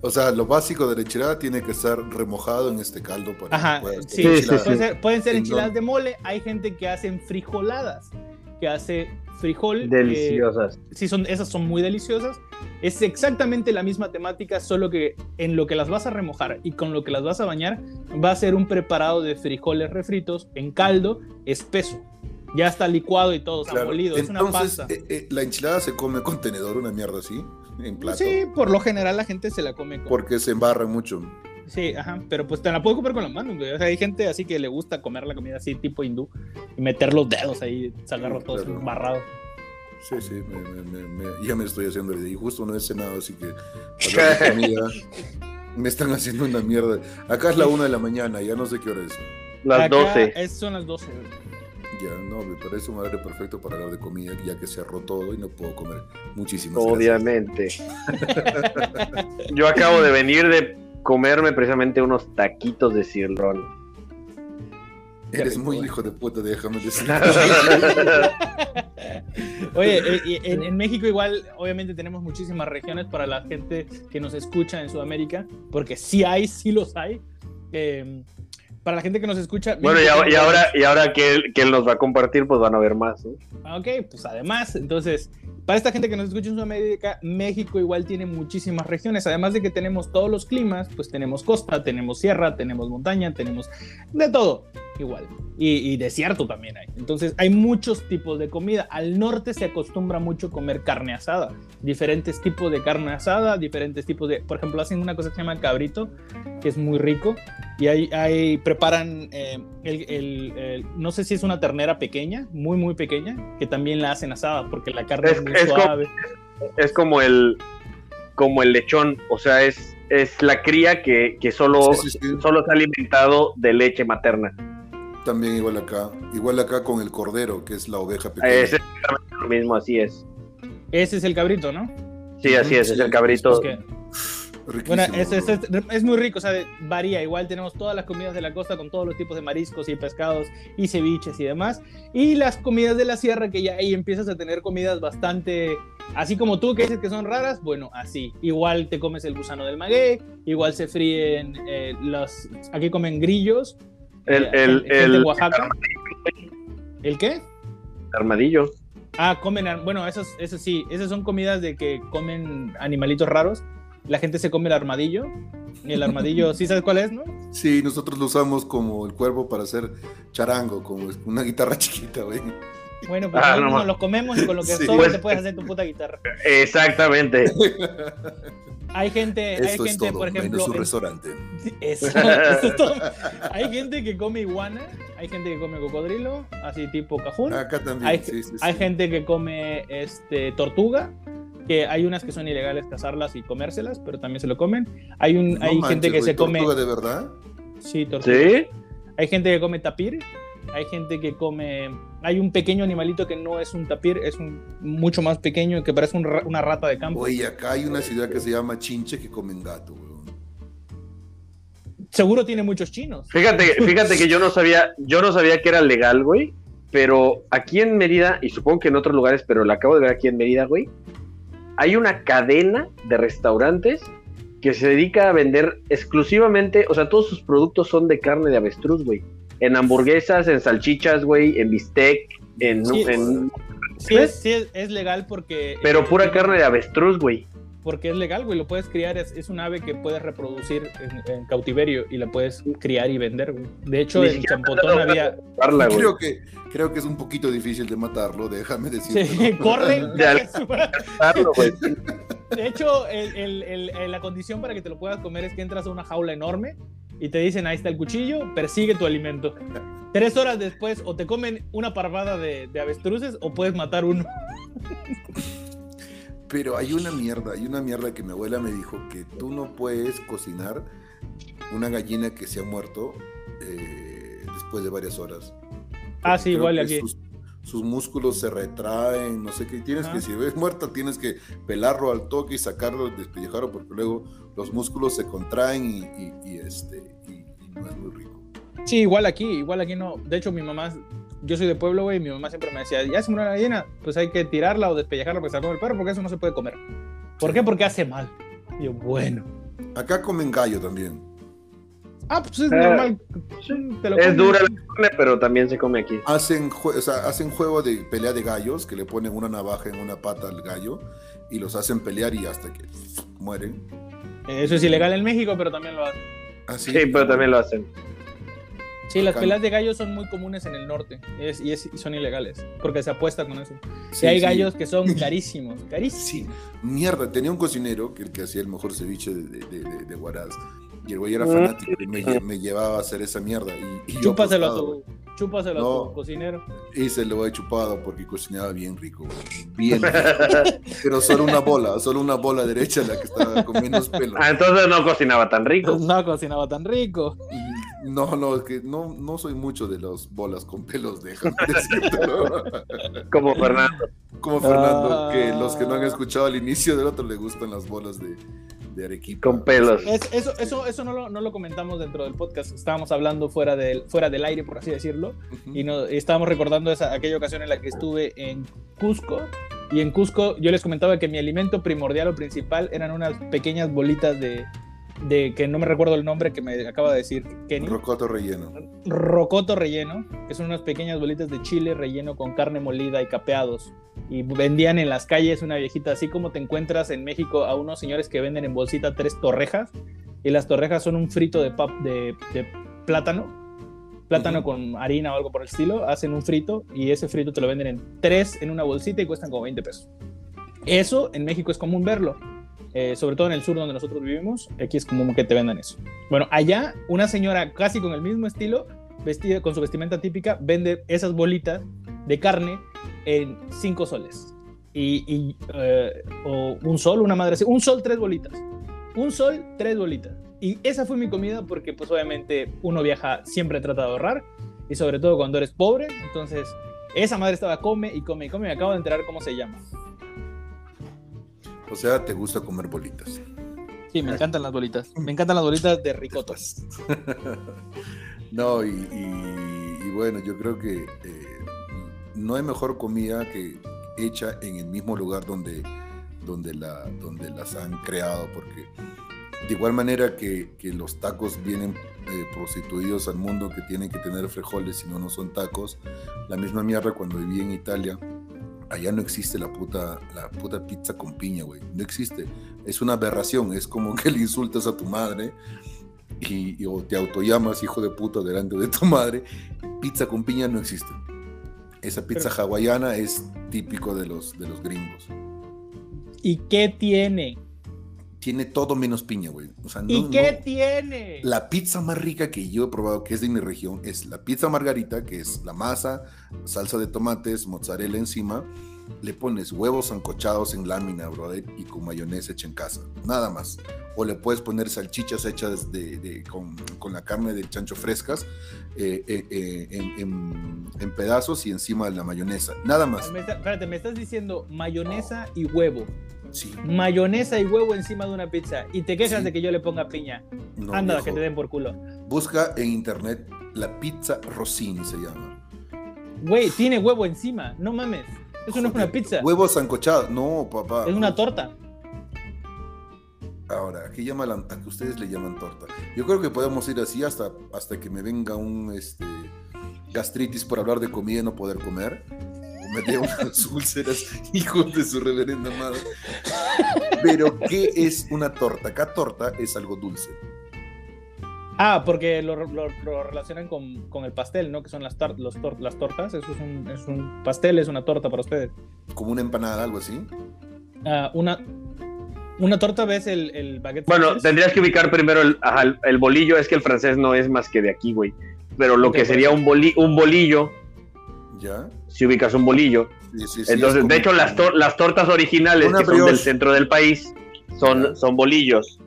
O sea, lo básico de la enchilada tiene que estar remojado en este caldo para Ajá, que pueda sí, sí, enchilada. Pueden ser, pueden ser En enchiladas de mole, hay gente que hacen frijoladas, que hace frijol. eh, Deliciosas. sí, son, esas son muy deliciosas. Es exactamente la misma temática, solo que en lo que las vas a remojar y con lo que las vas a bañar, va a ser un preparado de frijoles refritos en caldo espeso. Ya está licuado y todo, está molido, es una Entonces, pasta. eh, eh, la enchilada se come con tenedor, una mierda así, en plato. Sí, por lo general la gente se la come con. Porque se embarra mucho. Sí, ajá, pero pues te la puedes comer con las manos, güey. O sea, hay gente así que le gusta comer la comida así, tipo hindú, y meter los dedos ahí, sacarlos todos Claro. embarrados. Sí, sí, me- me- me- me- ya me estoy haciendo el- Y justo no he cenado, así que comida, me están haciendo una mierda. Acá es la una de la mañana, ya no sé qué hora es. Las Acá 12. es- son las 12, güey. Ya, no, me parece un horario perfecto para hablar de comida, ya que cerró todo y no puedo comer muchísimas gracias. Obviamente. Yo acabo de venir de comerme precisamente unos taquitos de cirlón. Eres muy hijo de puta, déjame decir. Oye, eh, en, en México igual, obviamente tenemos muchísimas regiones para la gente que nos escucha en Sudamérica, porque sí hay, sí los hay. Eh, para la gente que nos escucha. Bueno, y, ahora- y ahora, y ahora que, él, que él nos va a compartir, pues van a ver más. Ah, Ok, pues además, entonces, para esta gente que nos escucha en Sudamérica, México igual tiene muchísimas regiones. Además de que tenemos todos los climas, pues tenemos costa, tenemos sierra, tenemos montaña, tenemos de todo, igual. Y, y desierto también hay. Entonces, hay muchos tipos de comida. Al norte se acostumbra mucho comer carne asada. Diferentes tipos de carne asada, diferentes tipos de. Por ejemplo, hacen una cosa que se llama cabrito, que es muy rico. Y ahí, ahí preparan eh, el, el- el- no sé si es una ternera pequeña, muy, muy pequeña, que también la hacen asada porque la carne es, Es- muy es como-. Es como el, como el lechón, o sea, es, es la cría que, que solo, Sí, sí, sí. solo está alimentado de leche materna. También igual acá. Igual acá con el cordero, que es la oveja pequeña. Es exactamente lo mismo, así es. Ese es el cabrito, ¿no? Sí, así es, es el cabrito. Es que- Riquísimo. bueno, es, es- es- es muy rico, o sea, varía. Igual tenemos todas las comidas de la costa con todos los tipos de mariscos y pescados y ceviches y demás. Y las comidas de la sierra, que ya ahí empiezas a tener comidas bastante, así como tú que dices que son raras, bueno, así. Igual te comes el gusano del maguey, igual se fríen eh, los, aquí comen grillos. El, eh, el, gente el de Oaxaca. ¿El qué? armadillo. Ah, comen, ar- bueno, esos, esos sí, esas son comidas de que comen animalitos raros. La gente se come el armadillo. Y el armadillo, ¿sí sabes cuál es, no? Sí, nosotros lo usamos como el cuervo para hacer charango, como una guitarra chiquita, güey. Bueno, pues Ah, no nos ma- lo comemos y con lo que Sí. sobra Pues- te puedes hacer tu puta guitarra. Exactamente. Hay gente, hay gente, todo, por ejemplo, menos un en- restaurante. Eso, eso es todo. Hay gente que come iguana, hay gente que come cocodrilo, así tipo cajún. Acá también, Hay, sí, sí, sí. hay gente que come este, tortuga, que hay unas que son ilegales cazarlas y comérselas, pero también se lo comen. Hay, un, No hay manches, gente que se come... ¿Tortuga de verdad? Sí, tortuga. ¿Sí? Hay gente que come tapir, hay gente que come... Hay un pequeño animalito que no es un tapir, es un mucho más pequeño, que parece un ra- una rata de campo. Oye, acá hay una ciudad que se llama Chinche que comen gato, güey. Seguro tiene muchos chinos. Fíjate, fíjate que yo no sabía, yo no sabía que era legal, güey. Pero aquí en Mérida, y supongo que en otros lugares, pero la acabo de ver aquí en Mérida, güey. Hay una cadena de restaurantes que se dedica a vender exclusivamente, o sea, todos sus productos son de carne de avestruz, güey. En hamburguesas, en salchichas, güey, en bistec, en, Sí. en- Sí, es, sí es, es legal porque... pero eh, pura carne de avestruz, güey. Porque es legal, güey, lo puedes criar, es, es un ave que puedes reproducir en, en cautiverio y la puedes criar y vender, güey. De hecho, Ni en Champotón había... Creo que, creo que es un poquito difícil de matarlo, déjame decirte. Sí, Darlo, güey. De hecho, el- el- el- la condición para que te lo puedas comer es que entras a una jaula enorme y te dicen, ahí está el cuchillo, persigue tu alimento. Tres horas después, o te comen una parvada de, de avestruces o puedes matar uno. Pero hay una mierda, hay una mierda que mi abuela me dijo que tú no puedes cocinar una gallina que se ha muerto eh, después de varias horas. Ah, sí, igual aquí. Sus, sus músculos se retraen, no sé qué. Tienes que, si ves muerta, tienes que pelarlo al toque y sacarlo, despellejarlo, porque luego los músculos se contraen y, y- y, este, y, y no es muy rico. Sí, igual aquí, igual aquí no. De hecho, mi mamá, yo soy de pueblo, güey, y mi mamá siempre me decía, ya se murió la gallina, pues hay que tirarla o despellejarla para que se la coma el perro, porque eso no se puede comer. ¿Por qué? Porque hace mal. Y yo, bueno. Acá comen gallo también. Ah, pues es Ah, normal. Te lo Es dura la carne, pero también se come aquí. Hacen, jue- o sea, hacen juego de pelea de gallos, que le ponen una navaja en una pata al gallo y los hacen pelear y hasta que mueren. Eso es ilegal en México, pero también lo hacen. Así. Sí, pero también lo hacen. Sí, las peleas de gallos son muy comunes en el norte es- y, es- y son ilegales, porque se apuesta con eso. Sí, y hay sí. gallos que son carísimos, carísimos. Sí, mierda, tenía un cocinero que el que hacía el mejor ceviche de, de, de, de- de Huaraz. Y el güey era Mm. fanático y me, me llevaba a hacer esa mierda. Y, y yo Chúpaselo a tu, chúpaselo a No. tu cocinero. Y se lo he chupado porque cocinaba bien rico, güey, bien rico. Pero solo una bola, solo una bola derecha la que estaba con menos pelo. Ah, entonces no cocinaba tan rico. No cocinaba tan rico. Y No, no, es que no, no soy mucho de las bolas con pelos, decírtelo. Como Fernando. Como Fernando, Ah. que los que no han escuchado al inicio del otro le gustan las bolas de, de Arequipa. Con pelos. Es- eso eso, eso no, lo, no lo comentamos dentro del podcast. Estábamos hablando fuera del, fuera del aire, por así decirlo. Y, no, y estábamos recordando esa, aquella ocasión en la que estuve en Cusco. Y en Cusco yo les comentaba que mi alimento primordial o principal eran unas pequeñas bolitas de, de que no me recuerdo el nombre que me acaba de decir Kenny. Rocoto relleno. rocoto relleno, que son unas pequeñas bolitas de chile relleno con carne molida y capeados. Y vendían en las calles una viejita, así como te encuentras en México a unos señores que venden en bolsita tres torrejas. Y las torrejas son un frito de, pap- de, de plátano, plátano Ujú. con harina o algo por el estilo. Hacen un frito y ese frito te lo venden en tres en una bolsita y cuestan como 20 pesos. Eso en México es común verlo. Eh, sobre todo en el sur donde nosotros vivimos, aquí es común que te vendan eso. Bueno, allá una señora casi con el mismo estilo vestida con su vestimenta típica, vende esas bolitas de carne en 5 soles. Y, y, eh, o un sol, una madre. Un sol, tres bolitas. Un sol, tres bolitas. Y esa fue mi comida porque pues obviamente uno viaja, siempre trata de ahorrar. Y sobre todo cuando eres pobre. Entonces, esa madre estaba come y come y come. Me acabo de enterar cómo se llama. O sea, te gusta comer bolitas. Sí, me encantan las bolitas. Me encantan las bolitas de ricoto. No, y, y- y bueno, yo creo que eh, no hay mejor comida que hecha en el mismo lugar donde, donde, la, donde las han creado, porque de igual manera que, que los tacos vienen eh, prostituidos al mundo, que tienen que tener frijoles, si no, no son tacos, la misma mierda cuando viví en Italia, allá no existe la puta, la puta pizza con piña, güey, no existe, es una aberración, es como que le insultas a tu madre y, y- o te autollamas hijo de puta delante de tu madre, pizza con piña no existe. Esa pizza hawaiana es típico de los, de los gringos. ¿Y qué tiene? Tiene todo menos piña, güey. O sea, no- ¿Y qué no- tiene? La pizza más rica que yo he probado, que es de mi región, es la pizza margarita, que es la masa, salsa de tomates, mozzarella encima. Le pones huevos ancochados en lámina, brother, y con mayonesa hecha en casa. Nada más. O le puedes poner salchichas hechas de, de- con, con la carne del chancho frescas eh, eh, eh, en, en- en pedazos y encima la mayonesa. Nada más. Me está- espérate, me estás diciendo mayonesa y huevo. Sí. Mayonesa y huevo encima de una pizza. Y te quejas Sí. de que yo le ponga piña. No, Anda, que te den por culo. Busca en internet la pizza Rossini se llama. Güey, tiene huevo encima. No mames. Eso no es una pizza. Huevos ancochados. No, papá. Es una torta. Ahora, ¿a qué, llama la- a qué ustedes le llaman torta? Yo creo que podemos ir así hasta, hasta que me venga un este, gastritis por hablar de comida y no poder comer. Unas úlceras, hijos de su reverenda madre. Pero, ¿qué es una torta? Acá torta es algo dulce. Ah, porque lo, lo- lo relacionan con, con el pastel, ¿no? Que son las, tar- los tor- las tortas. Eso es un, es un pastel, es una torta para ustedes. Como una empanada, algo así. Ah, una, una torta, ¿ves el, el baguette? Bueno, francés? tendrías que ubicar primero el, ajá, el- bolillo, es que el francés no es más que de aquí, güey. Pero lo que sería un, boli- un bolillo, ¿Ya? Si ubicas un bolillo. Sí, sí, sí, Entonces, de hecho, las, tor- las tortas originales Una que son del centro del país son, son bolillos.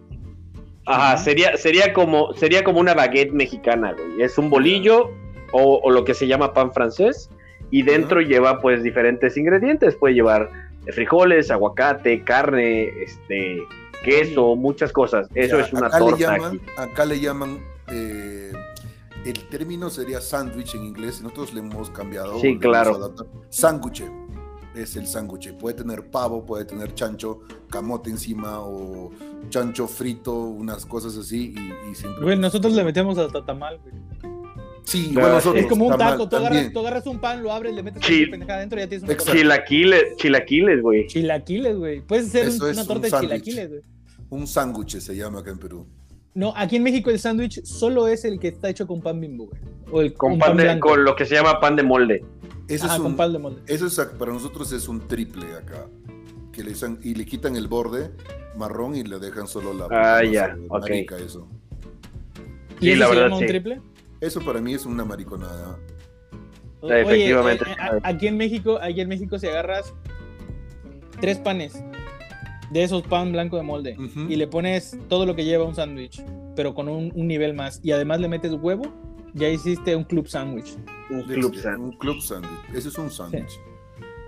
Ajá, sería, sería, como, sería como una baguette mexicana, güey. Es un bolillo o, o lo que se llama pan francés y dentro lleva pues diferentes ingredientes. Puede llevar frijoles, aguacate, carne, este, queso, muchas cosas. Eso Ya, es una acá Le torta llaman, aquí. acá le llaman, eh, el término sería sándwich en inglés, nosotros le hemos cambiado. Sí, claro. Sándwich es el sándwich. Puede tener pavo, puede tener chancho, camote encima o chancho frito, unas cosas así y, y siempre. Güey, nosotros le metemos hasta tamal, güey. Sí, bueno, nosotros. Es como un tamal taco, tú agarras, también. tú agarras un pan, lo abres, le metes cualquier pendejada adentro y ya tienes una torta. Chilaquiles, chilaquiles, güey. Chilaquiles, güey. Puedes hacer un- una un torta de chilaquiles, güey. Un sándwich se llama acá en Perú. No, aquí en México el sándwich solo es el que está hecho con pan bimbo. O el Con un pan de, blanco. con lo que se llama pan de molde. Eso Ajá, es con un, pan de molde. Eso es, para nosotros es un triple acá. Que le dicen- y le quitan el borde marrón y le dejan solo la. Ah, ya, ok. marica, eso. ¿Y Sí, eso la se verdad, llama un sí. triple? eso para mí es una mariconada. O- Efectivamente. eh, a- aquí en México, aquí en México si agarras tres panes de esos pan blanco de molde y le pones todo lo que lleva un sándwich, pero con un, un nivel más y además le metes huevo, ya hiciste un club sándwich. Un club sand. un club sándwich. Ese es un sándwich.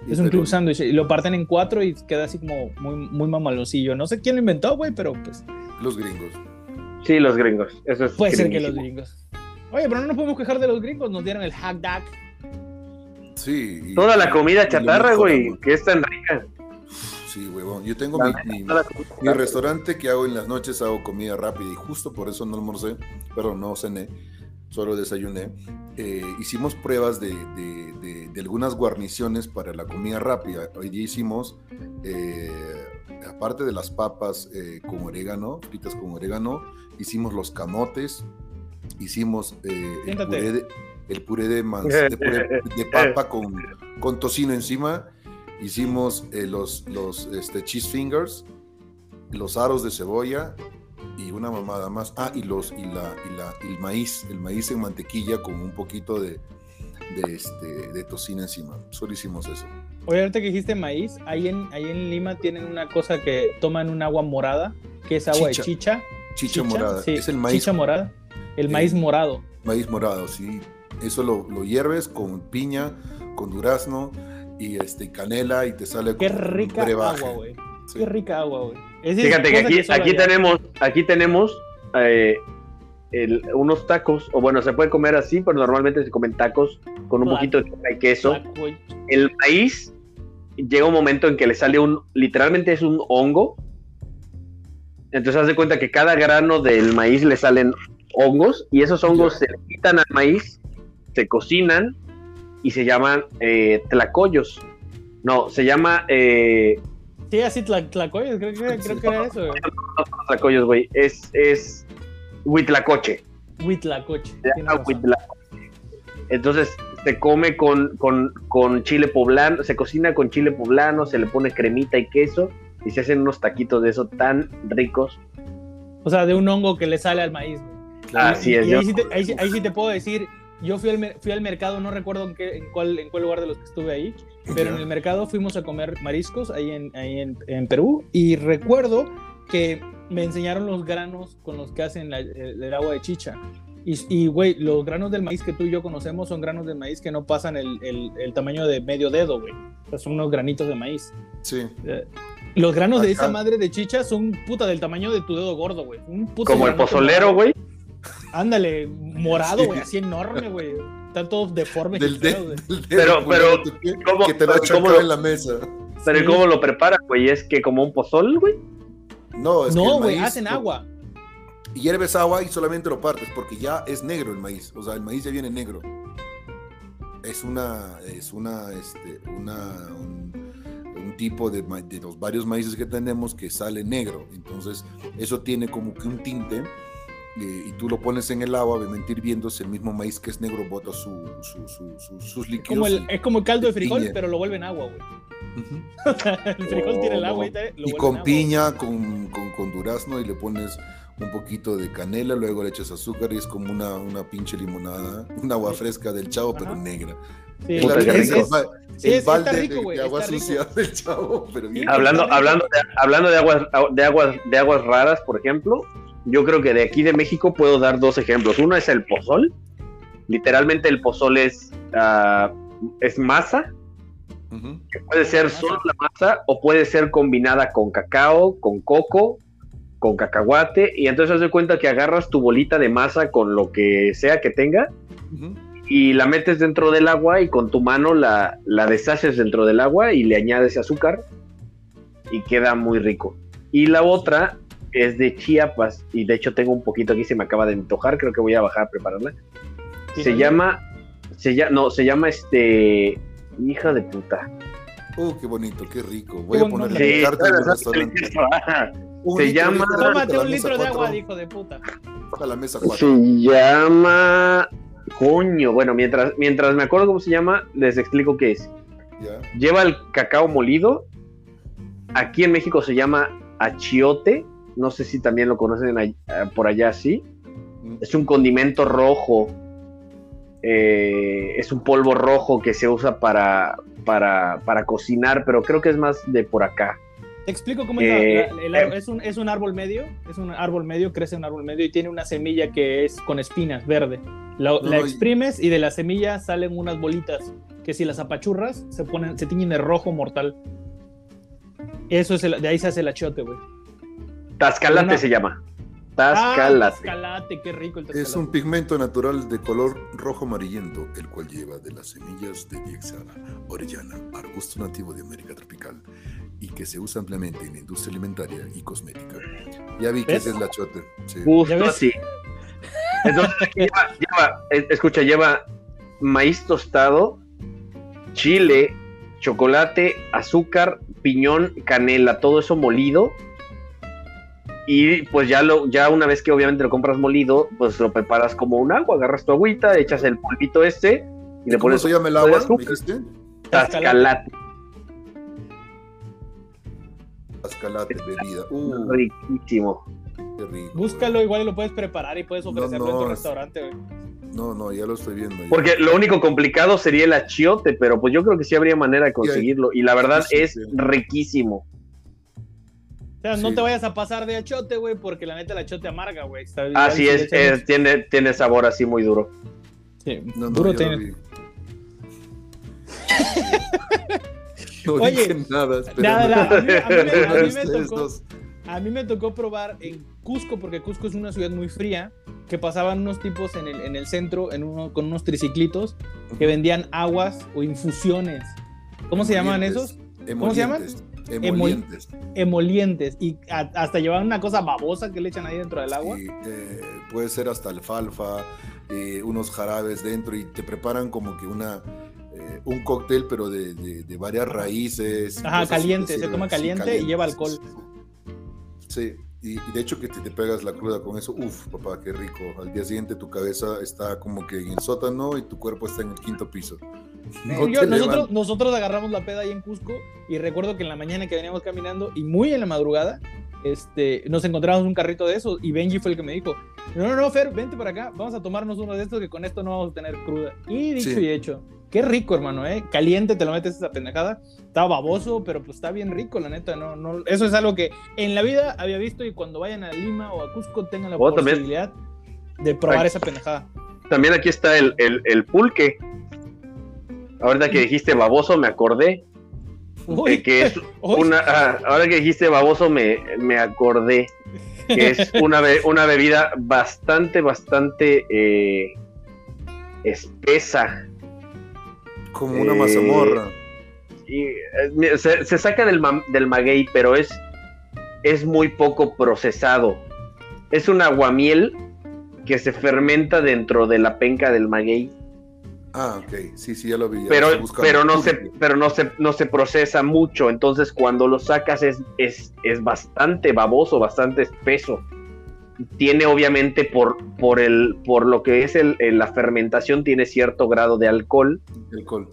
Es un club sándwich y lo parten en cuatro y queda así como muy, muy mamaloncillo. No sé quién lo inventó, güey, pero pues Los gringos. Sí, los gringos. Eso es puede ser que los gringos. Oye, pero no nos podemos quejar de los gringos, nos dieron el hack duck. Sí. Toda la comida chatarra, güey. que es tan rica. Sí, huevón. Yo tengo mi, mi- mi restaurante que hago en las noches, hago comida rápida y justo por eso no almorcé, pero no cené, solo desayuné. Eh, hicimos pruebas de, de- de- de algunas guarniciones para la comida rápida. Hoy día hicimos, eh, aparte de las papas eh, con orégano, fritas con orégano, hicimos los camotes, hicimos eh, el, puré de, el puré de, manz- de puré de papa con, con tocino encima. Hicimos eh, los, los este, cheese fingers, los aros de cebolla y una mamada más. Ah, y los y la, y la el maíz, el maíz en mantequilla con un poquito de, de, este, de tocino encima. Solo hicimos eso. Oye, ahorita que dijiste maíz, ahí en, ahí en Lima tienen una cosa que toman un agua morada, que es agua Chicha. de chicha. Chicha, morada. sí, es el maíz, Chicha morada. El Eh, maíz morado. maíz morado, sí. Eso lo, lo hierves con piña, con durazno y este canela y te sale Qué con rica brebaje. agua, güey. Sí. Qué rica agua, güey. Fíjate que aquí, aquí tenemos, aquí tenemos eh, el- unos tacos, o bueno, se puede comer así, pero normalmente se comen tacos con un poquito de queso. El maíz llega un momento en que le sale un, literalmente es un hongo. Entonces haz de cuenta que cada grano del maíz le salen hongos y esos hongos se le quitan al maíz, se cocinan y se llaman eh, tlacoyos. No, se llama eh, Sí, así tla- tlacoyos, creo, que- creo que era eso, güey. tlacoyos, güey. Es, es huitlacoche. Huitlacoche. Entonces se come con, con, con chile poblano, se cocina con chile poblano, se le pone cremita y queso y se hacen unos taquitos de eso tan ricos. O sea, de un hongo que le sale al maíz, güey. Así Y- es. y ahí, sí te, ahí ahí sí te puedo decir, yo fui al, fui al mercado, no recuerdo en, qué, en, cuál, en cuál lugar de los que estuve ahí, pero en el mercado fuimos a comer mariscos ahí en, ahí en, en Perú y recuerdo que me enseñaron los granos con los que hacen la- el, el agua de chicha. Y, y, güey, los granos del maíz que tú y yo conocemos son granos de maíz que no pasan el, el- el tamaño de medio dedo, güey. O sea, son unos granitos de maíz. Sí. Eh, Los granos de Ajá. esa madre de chicha son puta del tamaño de tu dedo gordo, güey. Como el pozolero, güey. Ándale, morado, Sí. güey, así enorme, güey. Están todos deformes. y Del, de- Pero- dedo pero, que, ¿cómo- que te lo ha pero cómo chocado lo- en la mesa. Pero Sí. ¿cómo lo preparan, güey? Es que como un pozol, güey. No, es que No, güey, hacen agua. hierves agua y solamente lo partes porque ya es negro el maíz. O sea, el maíz ya viene negro. Es una, es una, este, una, un, un tipo de, de los varios maíces que tenemos que sale negro. Entonces, eso tiene como que un tinte eh, y tú lo pones en el agua, obviamente hirviéndose, el mismo maíz que es negro bota su, su- su- su- sus líquidos. Como el, y- es como el caldo de frijol, piña. pero lo vuelven agua, güey. El frijol tiene el agua y, te- lo y con agua. piña, con, con, con durazno y le pones un poquito de canela, luego le echas azúcar y es como una, una pinche limonada, un agua fresca del chavo, pero negra. Sí, qué es el Sí, el balde rico, de- agua está rico. sucia del chavo, pero bien. Hablando, hablando, de, hablando de aguas, de aguas, de aguas raras, por ejemplo, yo creo que de aquí de México puedo dar dos ejemplos. Uno es el pozol. Literalmente el pozol es, ah, es masa, que puede ser solo la masa o puede ser combinada con cacao, con coco, con cacahuate. Y entonces haz de cuenta que agarras tu bolita de masa con lo que sea que tenga y la metes dentro del agua y con tu mano la, la deshaces dentro del agua y le añades azúcar y queda muy rico. Y la otra es de Chiapas y de hecho tengo un poquito aquí, se me acaba de antojar, creo que voy a bajar a prepararla. Sí, Se ¿no? llama, se llama, no, se llama este, hija de puta. Uh, qué bonito, qué rico. Voy Qué a buen poner nombre. la carta del restaurante. Un Se litro, llama- Tómate un litro de agua, hijo de puta. A la mesa 4. Se llama, coño, bueno, mientras, mientras me acuerdo cómo se llama, les explico qué es. lleva el cacao molido. Aquí en México se llama achiote. No sé si también lo conocen ahí- eh, por allá así. Es un condimento rojo. Eh, es un polvo rojo que se usa para, para, para cocinar, pero creo que es más de por acá. Te explico cómo es Eh, la- la- el árbol. Es un, es un árbol medio, es un árbol medio, crece un árbol medio y tiene una semilla que es con espinas, verde. La, exprimes y de la semilla salen unas bolitas que si las apachurras se ponen, se tiñen de rojo mortal. Eso es el- de ahí se hace el achiote, güey. Tascalate Una- se llama. Ah, Tascalate. tascalate, qué rico el Es tascalate. un pigmento natural de color rojo amarillento, el cual lleva de las semillas de Diexana orellana, arbusto nativo de América tropical, y que se usa ampliamente en la industria alimentaria y cosmética. Ya vi que ¿Ves? ese es la chote. sí. ¿Ya Justo así. Entonces, aquí lleva, lleva- escucha, lleva maíz tostado, chile, chocolate, azúcar, piñón, canela, todo eso molido. Y pues ya lo, ya una vez que obviamente lo compras molido, pues lo preparas como un agua, agarras tu agüita, echas el polvito este y le ¿Cómo pones se llama el agua? ¿Dijiste? tascalate, Pascalate, bebida. Uh, riquísimo. qué rico. Búscalo, igual y lo puedes preparar y puedes ofrecerlo en no, tu es- restaurante, güey. No, no, ya lo estoy viendo. ya. Porque lo único complicado sería el achiote, pero pues yo creo que sí habría manera de conseguirlo. Y la verdad Sí, sí, es sí. riquísimo. O sea, no Sí. te vayas a pasar de achote, güey, porque la neta el achote amarga, güey. Así es, es- tiene, tiene sabor así muy duro. Sí, No, no, duro tiene. No Oye, dije nada. espérame. Nada, nada, a mí, a mí me- a mí me Ustedes tocó, dos. a mí me tocó probar en Cusco, porque Cusco es una ciudad muy fría, que pasaban unos tipos en el, en el centro en uno, con unos triciclitos que vendían aguas o infusiones. ¿Cómo se llaman Emolientes. esos? ¿Cómo se llaman? Emolientes. Emolientes. Y a- hasta llevaban una cosa babosa que le echan ahí dentro del agua. Sí, eh, puede ser hasta alfalfa, eh, unos jarabes dentro y te preparan como que una eh, un cóctel, pero de, de- de varias raíces. Ajá, caliente, se toma sí, caliente y lleva alcohol. Sí, y, y de hecho que te, te pegas la cruda con eso, uff, papá, qué rico. Al día siguiente tu cabeza está como que en el sótano y tu cuerpo está en el quinto piso. No Yo- te nosotros, agarramos la peda ahí en Cusco y recuerdo que en la mañana que veníamos caminando y muy en la madrugada, este, nos encontramos un carrito de esos y Benji fue el que me dijo, no, no, no, Fer, vente para acá, vamos a tomarnos uno de estos que con esto no vamos a tener cruda. Y dicho Sí. y hecho, qué rico, hermano, ¿eh? Caliente, te lo metes esa pendejada. Está baboso, pero pues está bien rico, la neta, no, no, eso es algo que en la vida había visto y cuando vayan a Lima o a Cusco tengan la Oh, también. posibilidad de probar Ay. esa pendejada. También aquí está el, el, el pulque. Ahorita que dijiste baboso, me acordé. Uy, eh, que es una. ah, ahora que dijiste baboso, me, me acordé. Que es una, be- una bebida bastante, bastante eh, espesa. Como una eh, mazamorra. Y, eh, se, se saca del, ma- del maguey, pero es, es muy poco procesado. Es un aguamiel que se fermenta dentro de la penca del maguey. Ah, ok, sí, sí, ya lo vi. ya pero, lo pero no se pero no se no se procesa mucho. Entonces cuando lo sacas es, es, es bastante baboso bastante espeso. Tiene obviamente por por el por lo que es el, el- la fermentación tiene cierto grado de alcohol. Alcohol.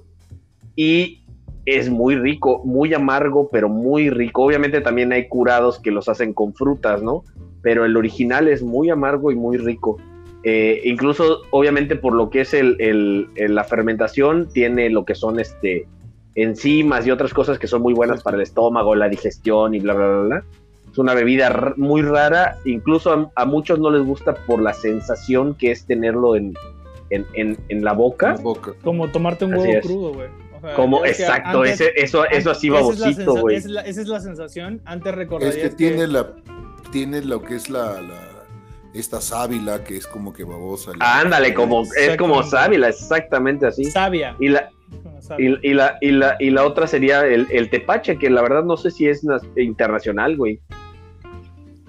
y es muy rico muy amargo pero muy rico. Obviamente también hay curados que los hacen con frutas no pero el original es muy amargo y muy rico eh, incluso, obviamente, por lo que es el, el- el- la fermentación, tiene lo que son este enzimas y otras cosas que son muy buenas para el estómago, la digestión y bla, bla, bla, bla. Es una bebida muy rara, incluso a, a muchos no les gusta por la sensación que es tenerlo en, en, en- en la boca. la boca. Como tomarte un huevo crudo, güey. O sea, Como, exacto, antes- ese, eso, eso así babosito, güey. Esa es, la, esa es la sensación. Antes recordarías Es que tiene la tiene lo que es la, la- esta sábila que es como que babosa. Ándale, como, es como Exactamente. sábila, exactamente así. Sabia. Y la. Y, y la, y, la, y la otra sería el, el tepache, que la verdad no sé si es na- internacional, güey.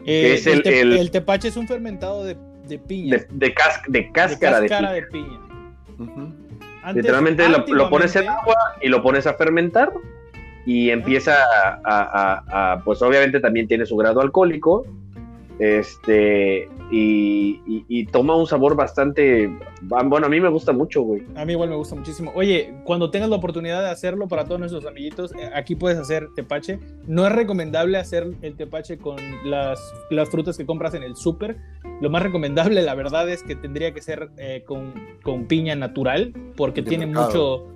Eh, es el, el- te- el- el tepache es un fermentado de, de piña. De, de, cas- de cáscara de, cáscara piña. de piña. Ujú. Antes- Literalmente lo, lo pones en agua y lo pones a fermentar y empieza a, a- a- a- pues obviamente también tiene su grado alcohólico, este, y, y- y toma un sabor bastante, bueno, a mí me gusta mucho, güey. A mí igual me gusta muchísimo. Oye, cuando tengas la oportunidad de hacerlo para todos nuestros amiguitos, eh, aquí puedes hacer tepache. No es recomendable hacer el tepache con las, las frutas que compras en el súper. Lo más recomendable, la verdad, es que tendría que ser eh, con, con piña natural, porque De tiene mercado. mucho...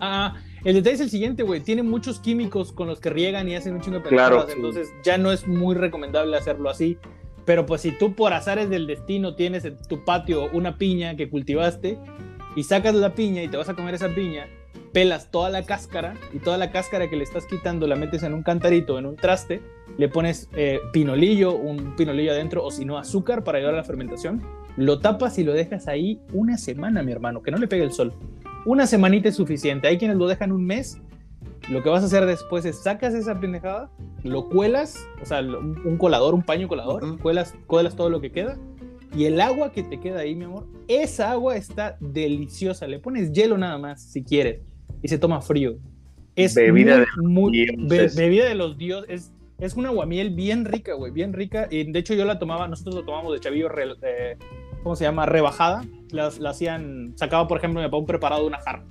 Ah, el detalle es el siguiente, güey. Tiene muchos químicos con los que riegan y hacen un chingo de Claro, sí. Entonces ya no es muy recomendable hacerlo así. Pero pues si tú por azares del destino tienes en tu patio una piña que cultivaste y sacas la piña y te vas a comer esa piña pelas toda la cáscara y toda la cáscara que le estás quitando la metes en un cantarito, en un traste, le pones eh, pinolillo, un pinolillo adentro o si no azúcar para ayudar a la fermentación, lo tapas y lo dejas ahí una semana, mi hermano, que no le pegue el sol. Una semanita es suficiente. Hay quienes lo dejan un mes. Lo que vas a hacer después es sacas esa pendejada, lo cuelas, o sea, un, colador, un paño colador, cuelas, cuelas todo lo que queda y el agua que te queda ahí, mi amor, esa agua está deliciosa. Le pones hielo nada más, si quieres, y se toma frío. Es bebida, muy, de, bebida de los dioses. Es, una aguamiel bien rica, güey, bien rica. Y de hecho yo la tomaba, nosotros lo tomamos de chavillo, ¿cómo se llama? Rebajada. La, hacían, sacaba, por ejemplo, mi papá un preparado de una jarra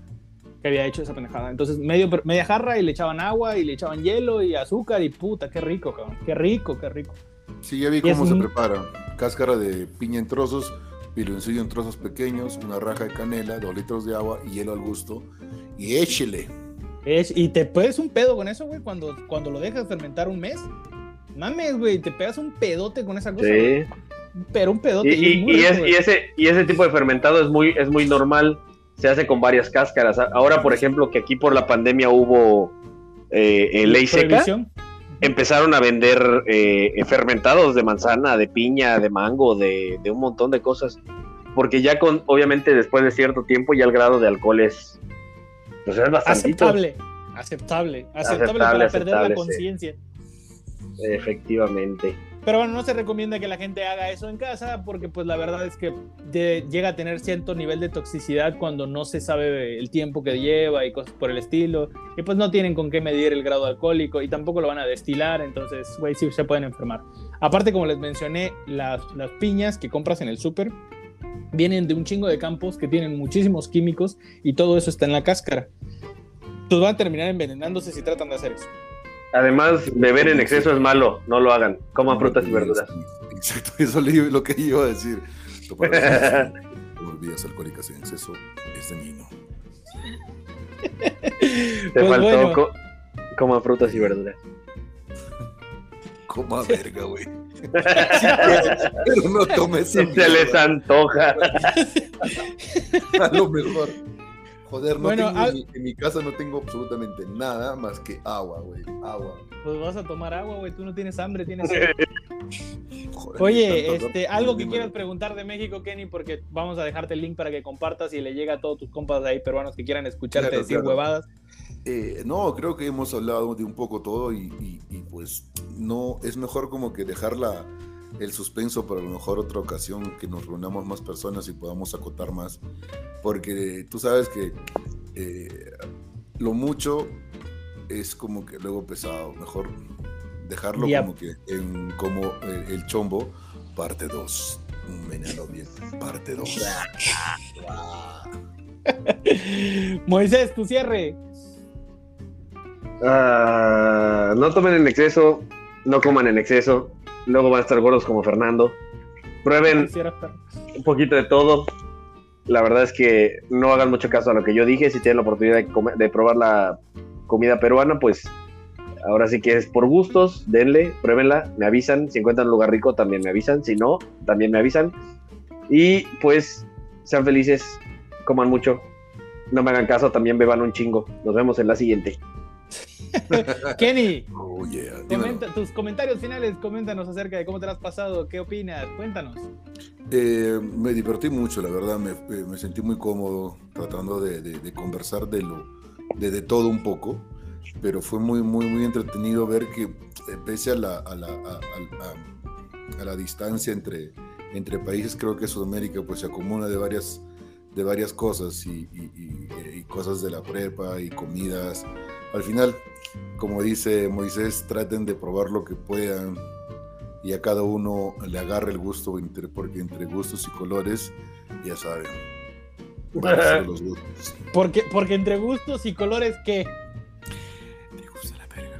que había hecho esa pendejada. Entonces, medio, media jarra y le echaban agua y le echaban hielo y azúcar y puta, qué rico, cabrón. Qué rico, qué rico. Sí, ya vi cómo se prepara. Cáscara de piña en trozos, piloncillo en trozos pequeños, una raja de canela, dos litros de agua y hielo al gusto. Y échele. y te puedes un pedo con eso, güey, cuando, cuando lo dejas fermentar un mes. Mames, güey, te pegas un pedote con esa cosa. Sí. Pero un pedote. Y, ese, y ese tipo de fermentado es muy, es muy normal. Se hace con varias cáscaras. Ahora, por ejemplo, que aquí por la pandemia hubo eh, ley seca empezaron a vender eh, fermentados de manzana, de piña, de mango, de, un montón de cosas. Porque ya con, obviamente, después de cierto tiempo, ya el grado de alcohol es, pues es bastante. Aceptable, aceptable, aceptable, para perder la conciencia. Efectivamente. Pero bueno, no se recomienda que la gente haga eso en casa porque pues la verdad es que llega a tener cierto nivel de toxicidad cuando no se sabe el tiempo que lleva y cosas por el estilo. Y pues no tienen con qué medir el grado alcohólico y tampoco lo van a destilar, entonces, güey, sí se pueden enfermar. Aparte, como les mencioné, las, las piñas que compras en el súper vienen de un chingo de campos que tienen muchísimos químicos y todo eso está en la cáscara. Entonces van a terminar envenenándose si tratan de hacer eso. Además, beber en exceso es malo, no lo hagan. Coman frutas y verduras. Exacto, eso es lo que iba a decir. Tomar bebidas alcohólicas en exceso es dañino. Te pues faltó coman frutas y verduras. Coma verga, güey. pero no tomes Si se les antoja. a lo mejor. Joder, no tengo, en, mi, casa no tengo absolutamente nada más que agua, güey. Agua. Pues vas a tomar agua, güey. Tú no tienes hambre, tienes. Oye, este, algo que quieras preguntar de México, Kenny, porque vamos a dejarte el link para que compartas y le llegue a todos tus compas de ahí peruanos que quieran escucharte decir huevadas. Eh, no, creo que hemos hablado de un poco todo y, y, pues no, es mejor como que dejarla el suspenso para a lo mejor otra ocasión que nos reunamos más personas y podamos acotar más. Porque tú sabes que eh, lo mucho es como que luego pesado. Mejor dejarlo como que en como eh, el chombo, parte 2. Un veneno bien, parte 2. Moisés, tu cierre. Ah, no tomen en exceso, no coman en exceso, luego van a estar gordos como Fernando. Prueben un poquito de todo. La verdad es que no hagan mucho caso a lo que yo dije. Si tienen la oportunidad de, probar la comida peruana, pues ahora sí que es por gustos, denle, pruébenla, me avisan. Si encuentran un lugar rico, también me avisan. Si no, también me avisan. Y pues sean felices, coman mucho. No me hagan caso, también beban un chingo. Nos vemos en la siguiente. Kenny, oh, tus comentarios finales, coméntanos acerca de cómo te lo has pasado, qué opinas, cuéntanos. Eh, me divertí mucho, la verdad, me, eh, sentí muy cómodo tratando de, conversar de, lo, de, todo un poco, pero fue muy, muy, muy entretenido ver que eh, pese a la, a la, a, la distancia entre, entre países, creo que Sudamérica pues se acumula de varias de varias cosas y, y, cosas de la prepa y comidas al final, como dice Moisés, traten de probar lo que puedan y a cada uno le agarre el gusto, porque entre gustos y colores, ya saben. Los gustos. Porque, porque entre gustos y colores, ¿qué? Te gusta la verga.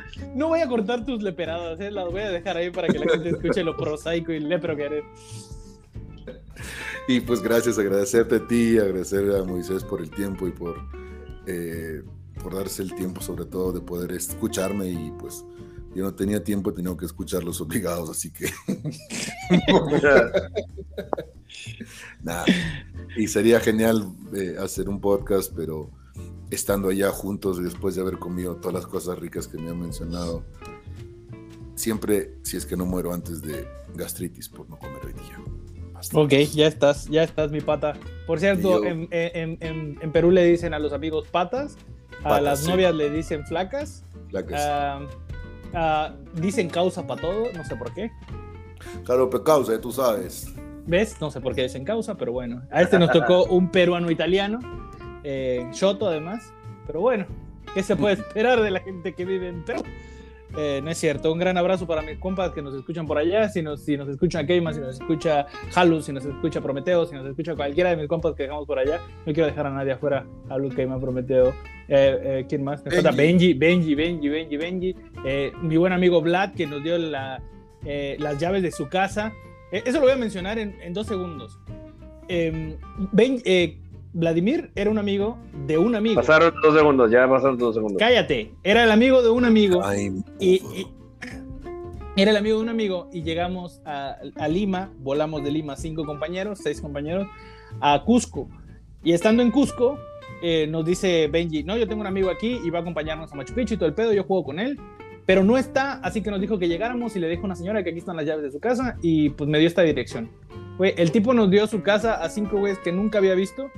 no voy a cortar tus leperadas, ¿eh? las voy a dejar ahí para que la gente escuche lo prosaico y lepro que eres. Y pues gracias, agradecerte a ti, agradecer a Moisés por el tiempo y por, eh, por darse el tiempo sobre todo de poder escucharme y pues yo no tenía tiempo, tenía que escucharlos obligados, así que... Nada. y sería genial eh, hacer un podcast, pero estando allá juntos después de haber comido todas las cosas ricas que me han mencionado. Siempre, si es que no muero antes de gastritis por no comer hoy día. Ok, ya estás, ya estás, mi pata. Por cierto, en, en, Perú le dicen a los amigos patas, a las novias le dicen flacas. Flacas. Ah, ah, dicen causa para todo, no sé por qué. Claro, pero causa, tú sabes. ¿Ves? No sé por qué dicen causa, pero bueno. A este nos tocó un peruano-italiano, eh, Shoto además. Pero bueno, ¿qué se puede esperar de la gente que vive en Perú? Eh, no es cierto. Un gran abrazo para mis compas que nos escuchan por allá. Si nos, si nos escucha Keima, si nos escucha Halus, si nos escucha Prometeo, si nos escucha cualquiera de mis compas que dejamos por allá. No quiero dejar a nadie afuera. Halus, Keima, Prometeo. Eh, eh, ¿Quién más? Me falta Benji, Benji, Benji, Benji, Benji. mi buen amigo Vlad que nos dio la, las llaves de su casa. eso lo voy a mencionar en, en dos segundos. Em, ben, Vladimir era un amigo de un amigo. Pasaron dos segundos, ya pasaron dos segundos. Cállate, era el amigo de un amigo. y, era el amigo de un amigo y llegamos a, Lima, volamos de Lima cinco compañeros, seis compañeros, a Cusco. Y estando en Cusco, eh, nos dice Benji, no, yo tengo un amigo aquí y va a acompañarnos a Machu Picchu y todo el pedo, yo juego con él, pero no está, así que nos dijo que llegáramos y le dijo a una señora que aquí están las llaves de su casa y pues me dio esta dirección. el tipo nos dio su casa a cinco güeyes que nunca había visto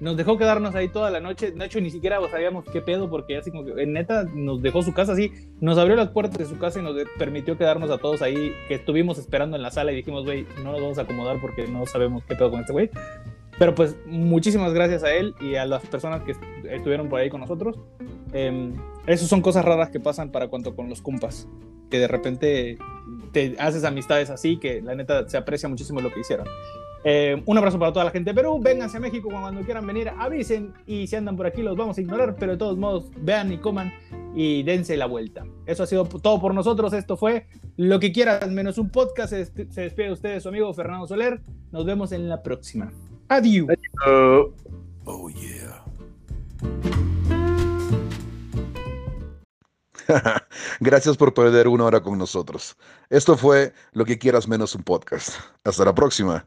nos dejó quedarnos ahí toda la noche. De hecho, ni siquiera sabíamos qué pedo, porque así como que en neta nos dejó su casa así, nos abrió las puertas de su casa y nos permitió quedarnos a todos ahí, que estuvimos esperando en la sala y dijimos, güey, no nos vamos a acomodar porque no sabemos qué pedo con este güey. Pero pues muchísimas gracias a él y a las personas que estuvieron por ahí con nosotros. Eh, esas son cosas raras que pasan para cuanto con los compas, que de repente te haces amistades así, que la neta se aprecia muchísimo lo que hicieron. Eh, un abrazo para toda la gente de Perú. Vénganse a México cuando quieran venir, avisen. Y si andan por aquí, los vamos a ignorar. Pero de todos modos, vean y coman y dense la vuelta. Eso ha sido todo por nosotros. Esto fue Lo que quieras, menos un podcast. Se, despide de ustedes su amigo Fernando Soler. Nos vemos en la próxima. Adiós. Oh, yeah. Gracias por perder una hora con nosotros. Esto fue Lo que quieras menos un podcast. Hasta la próxima.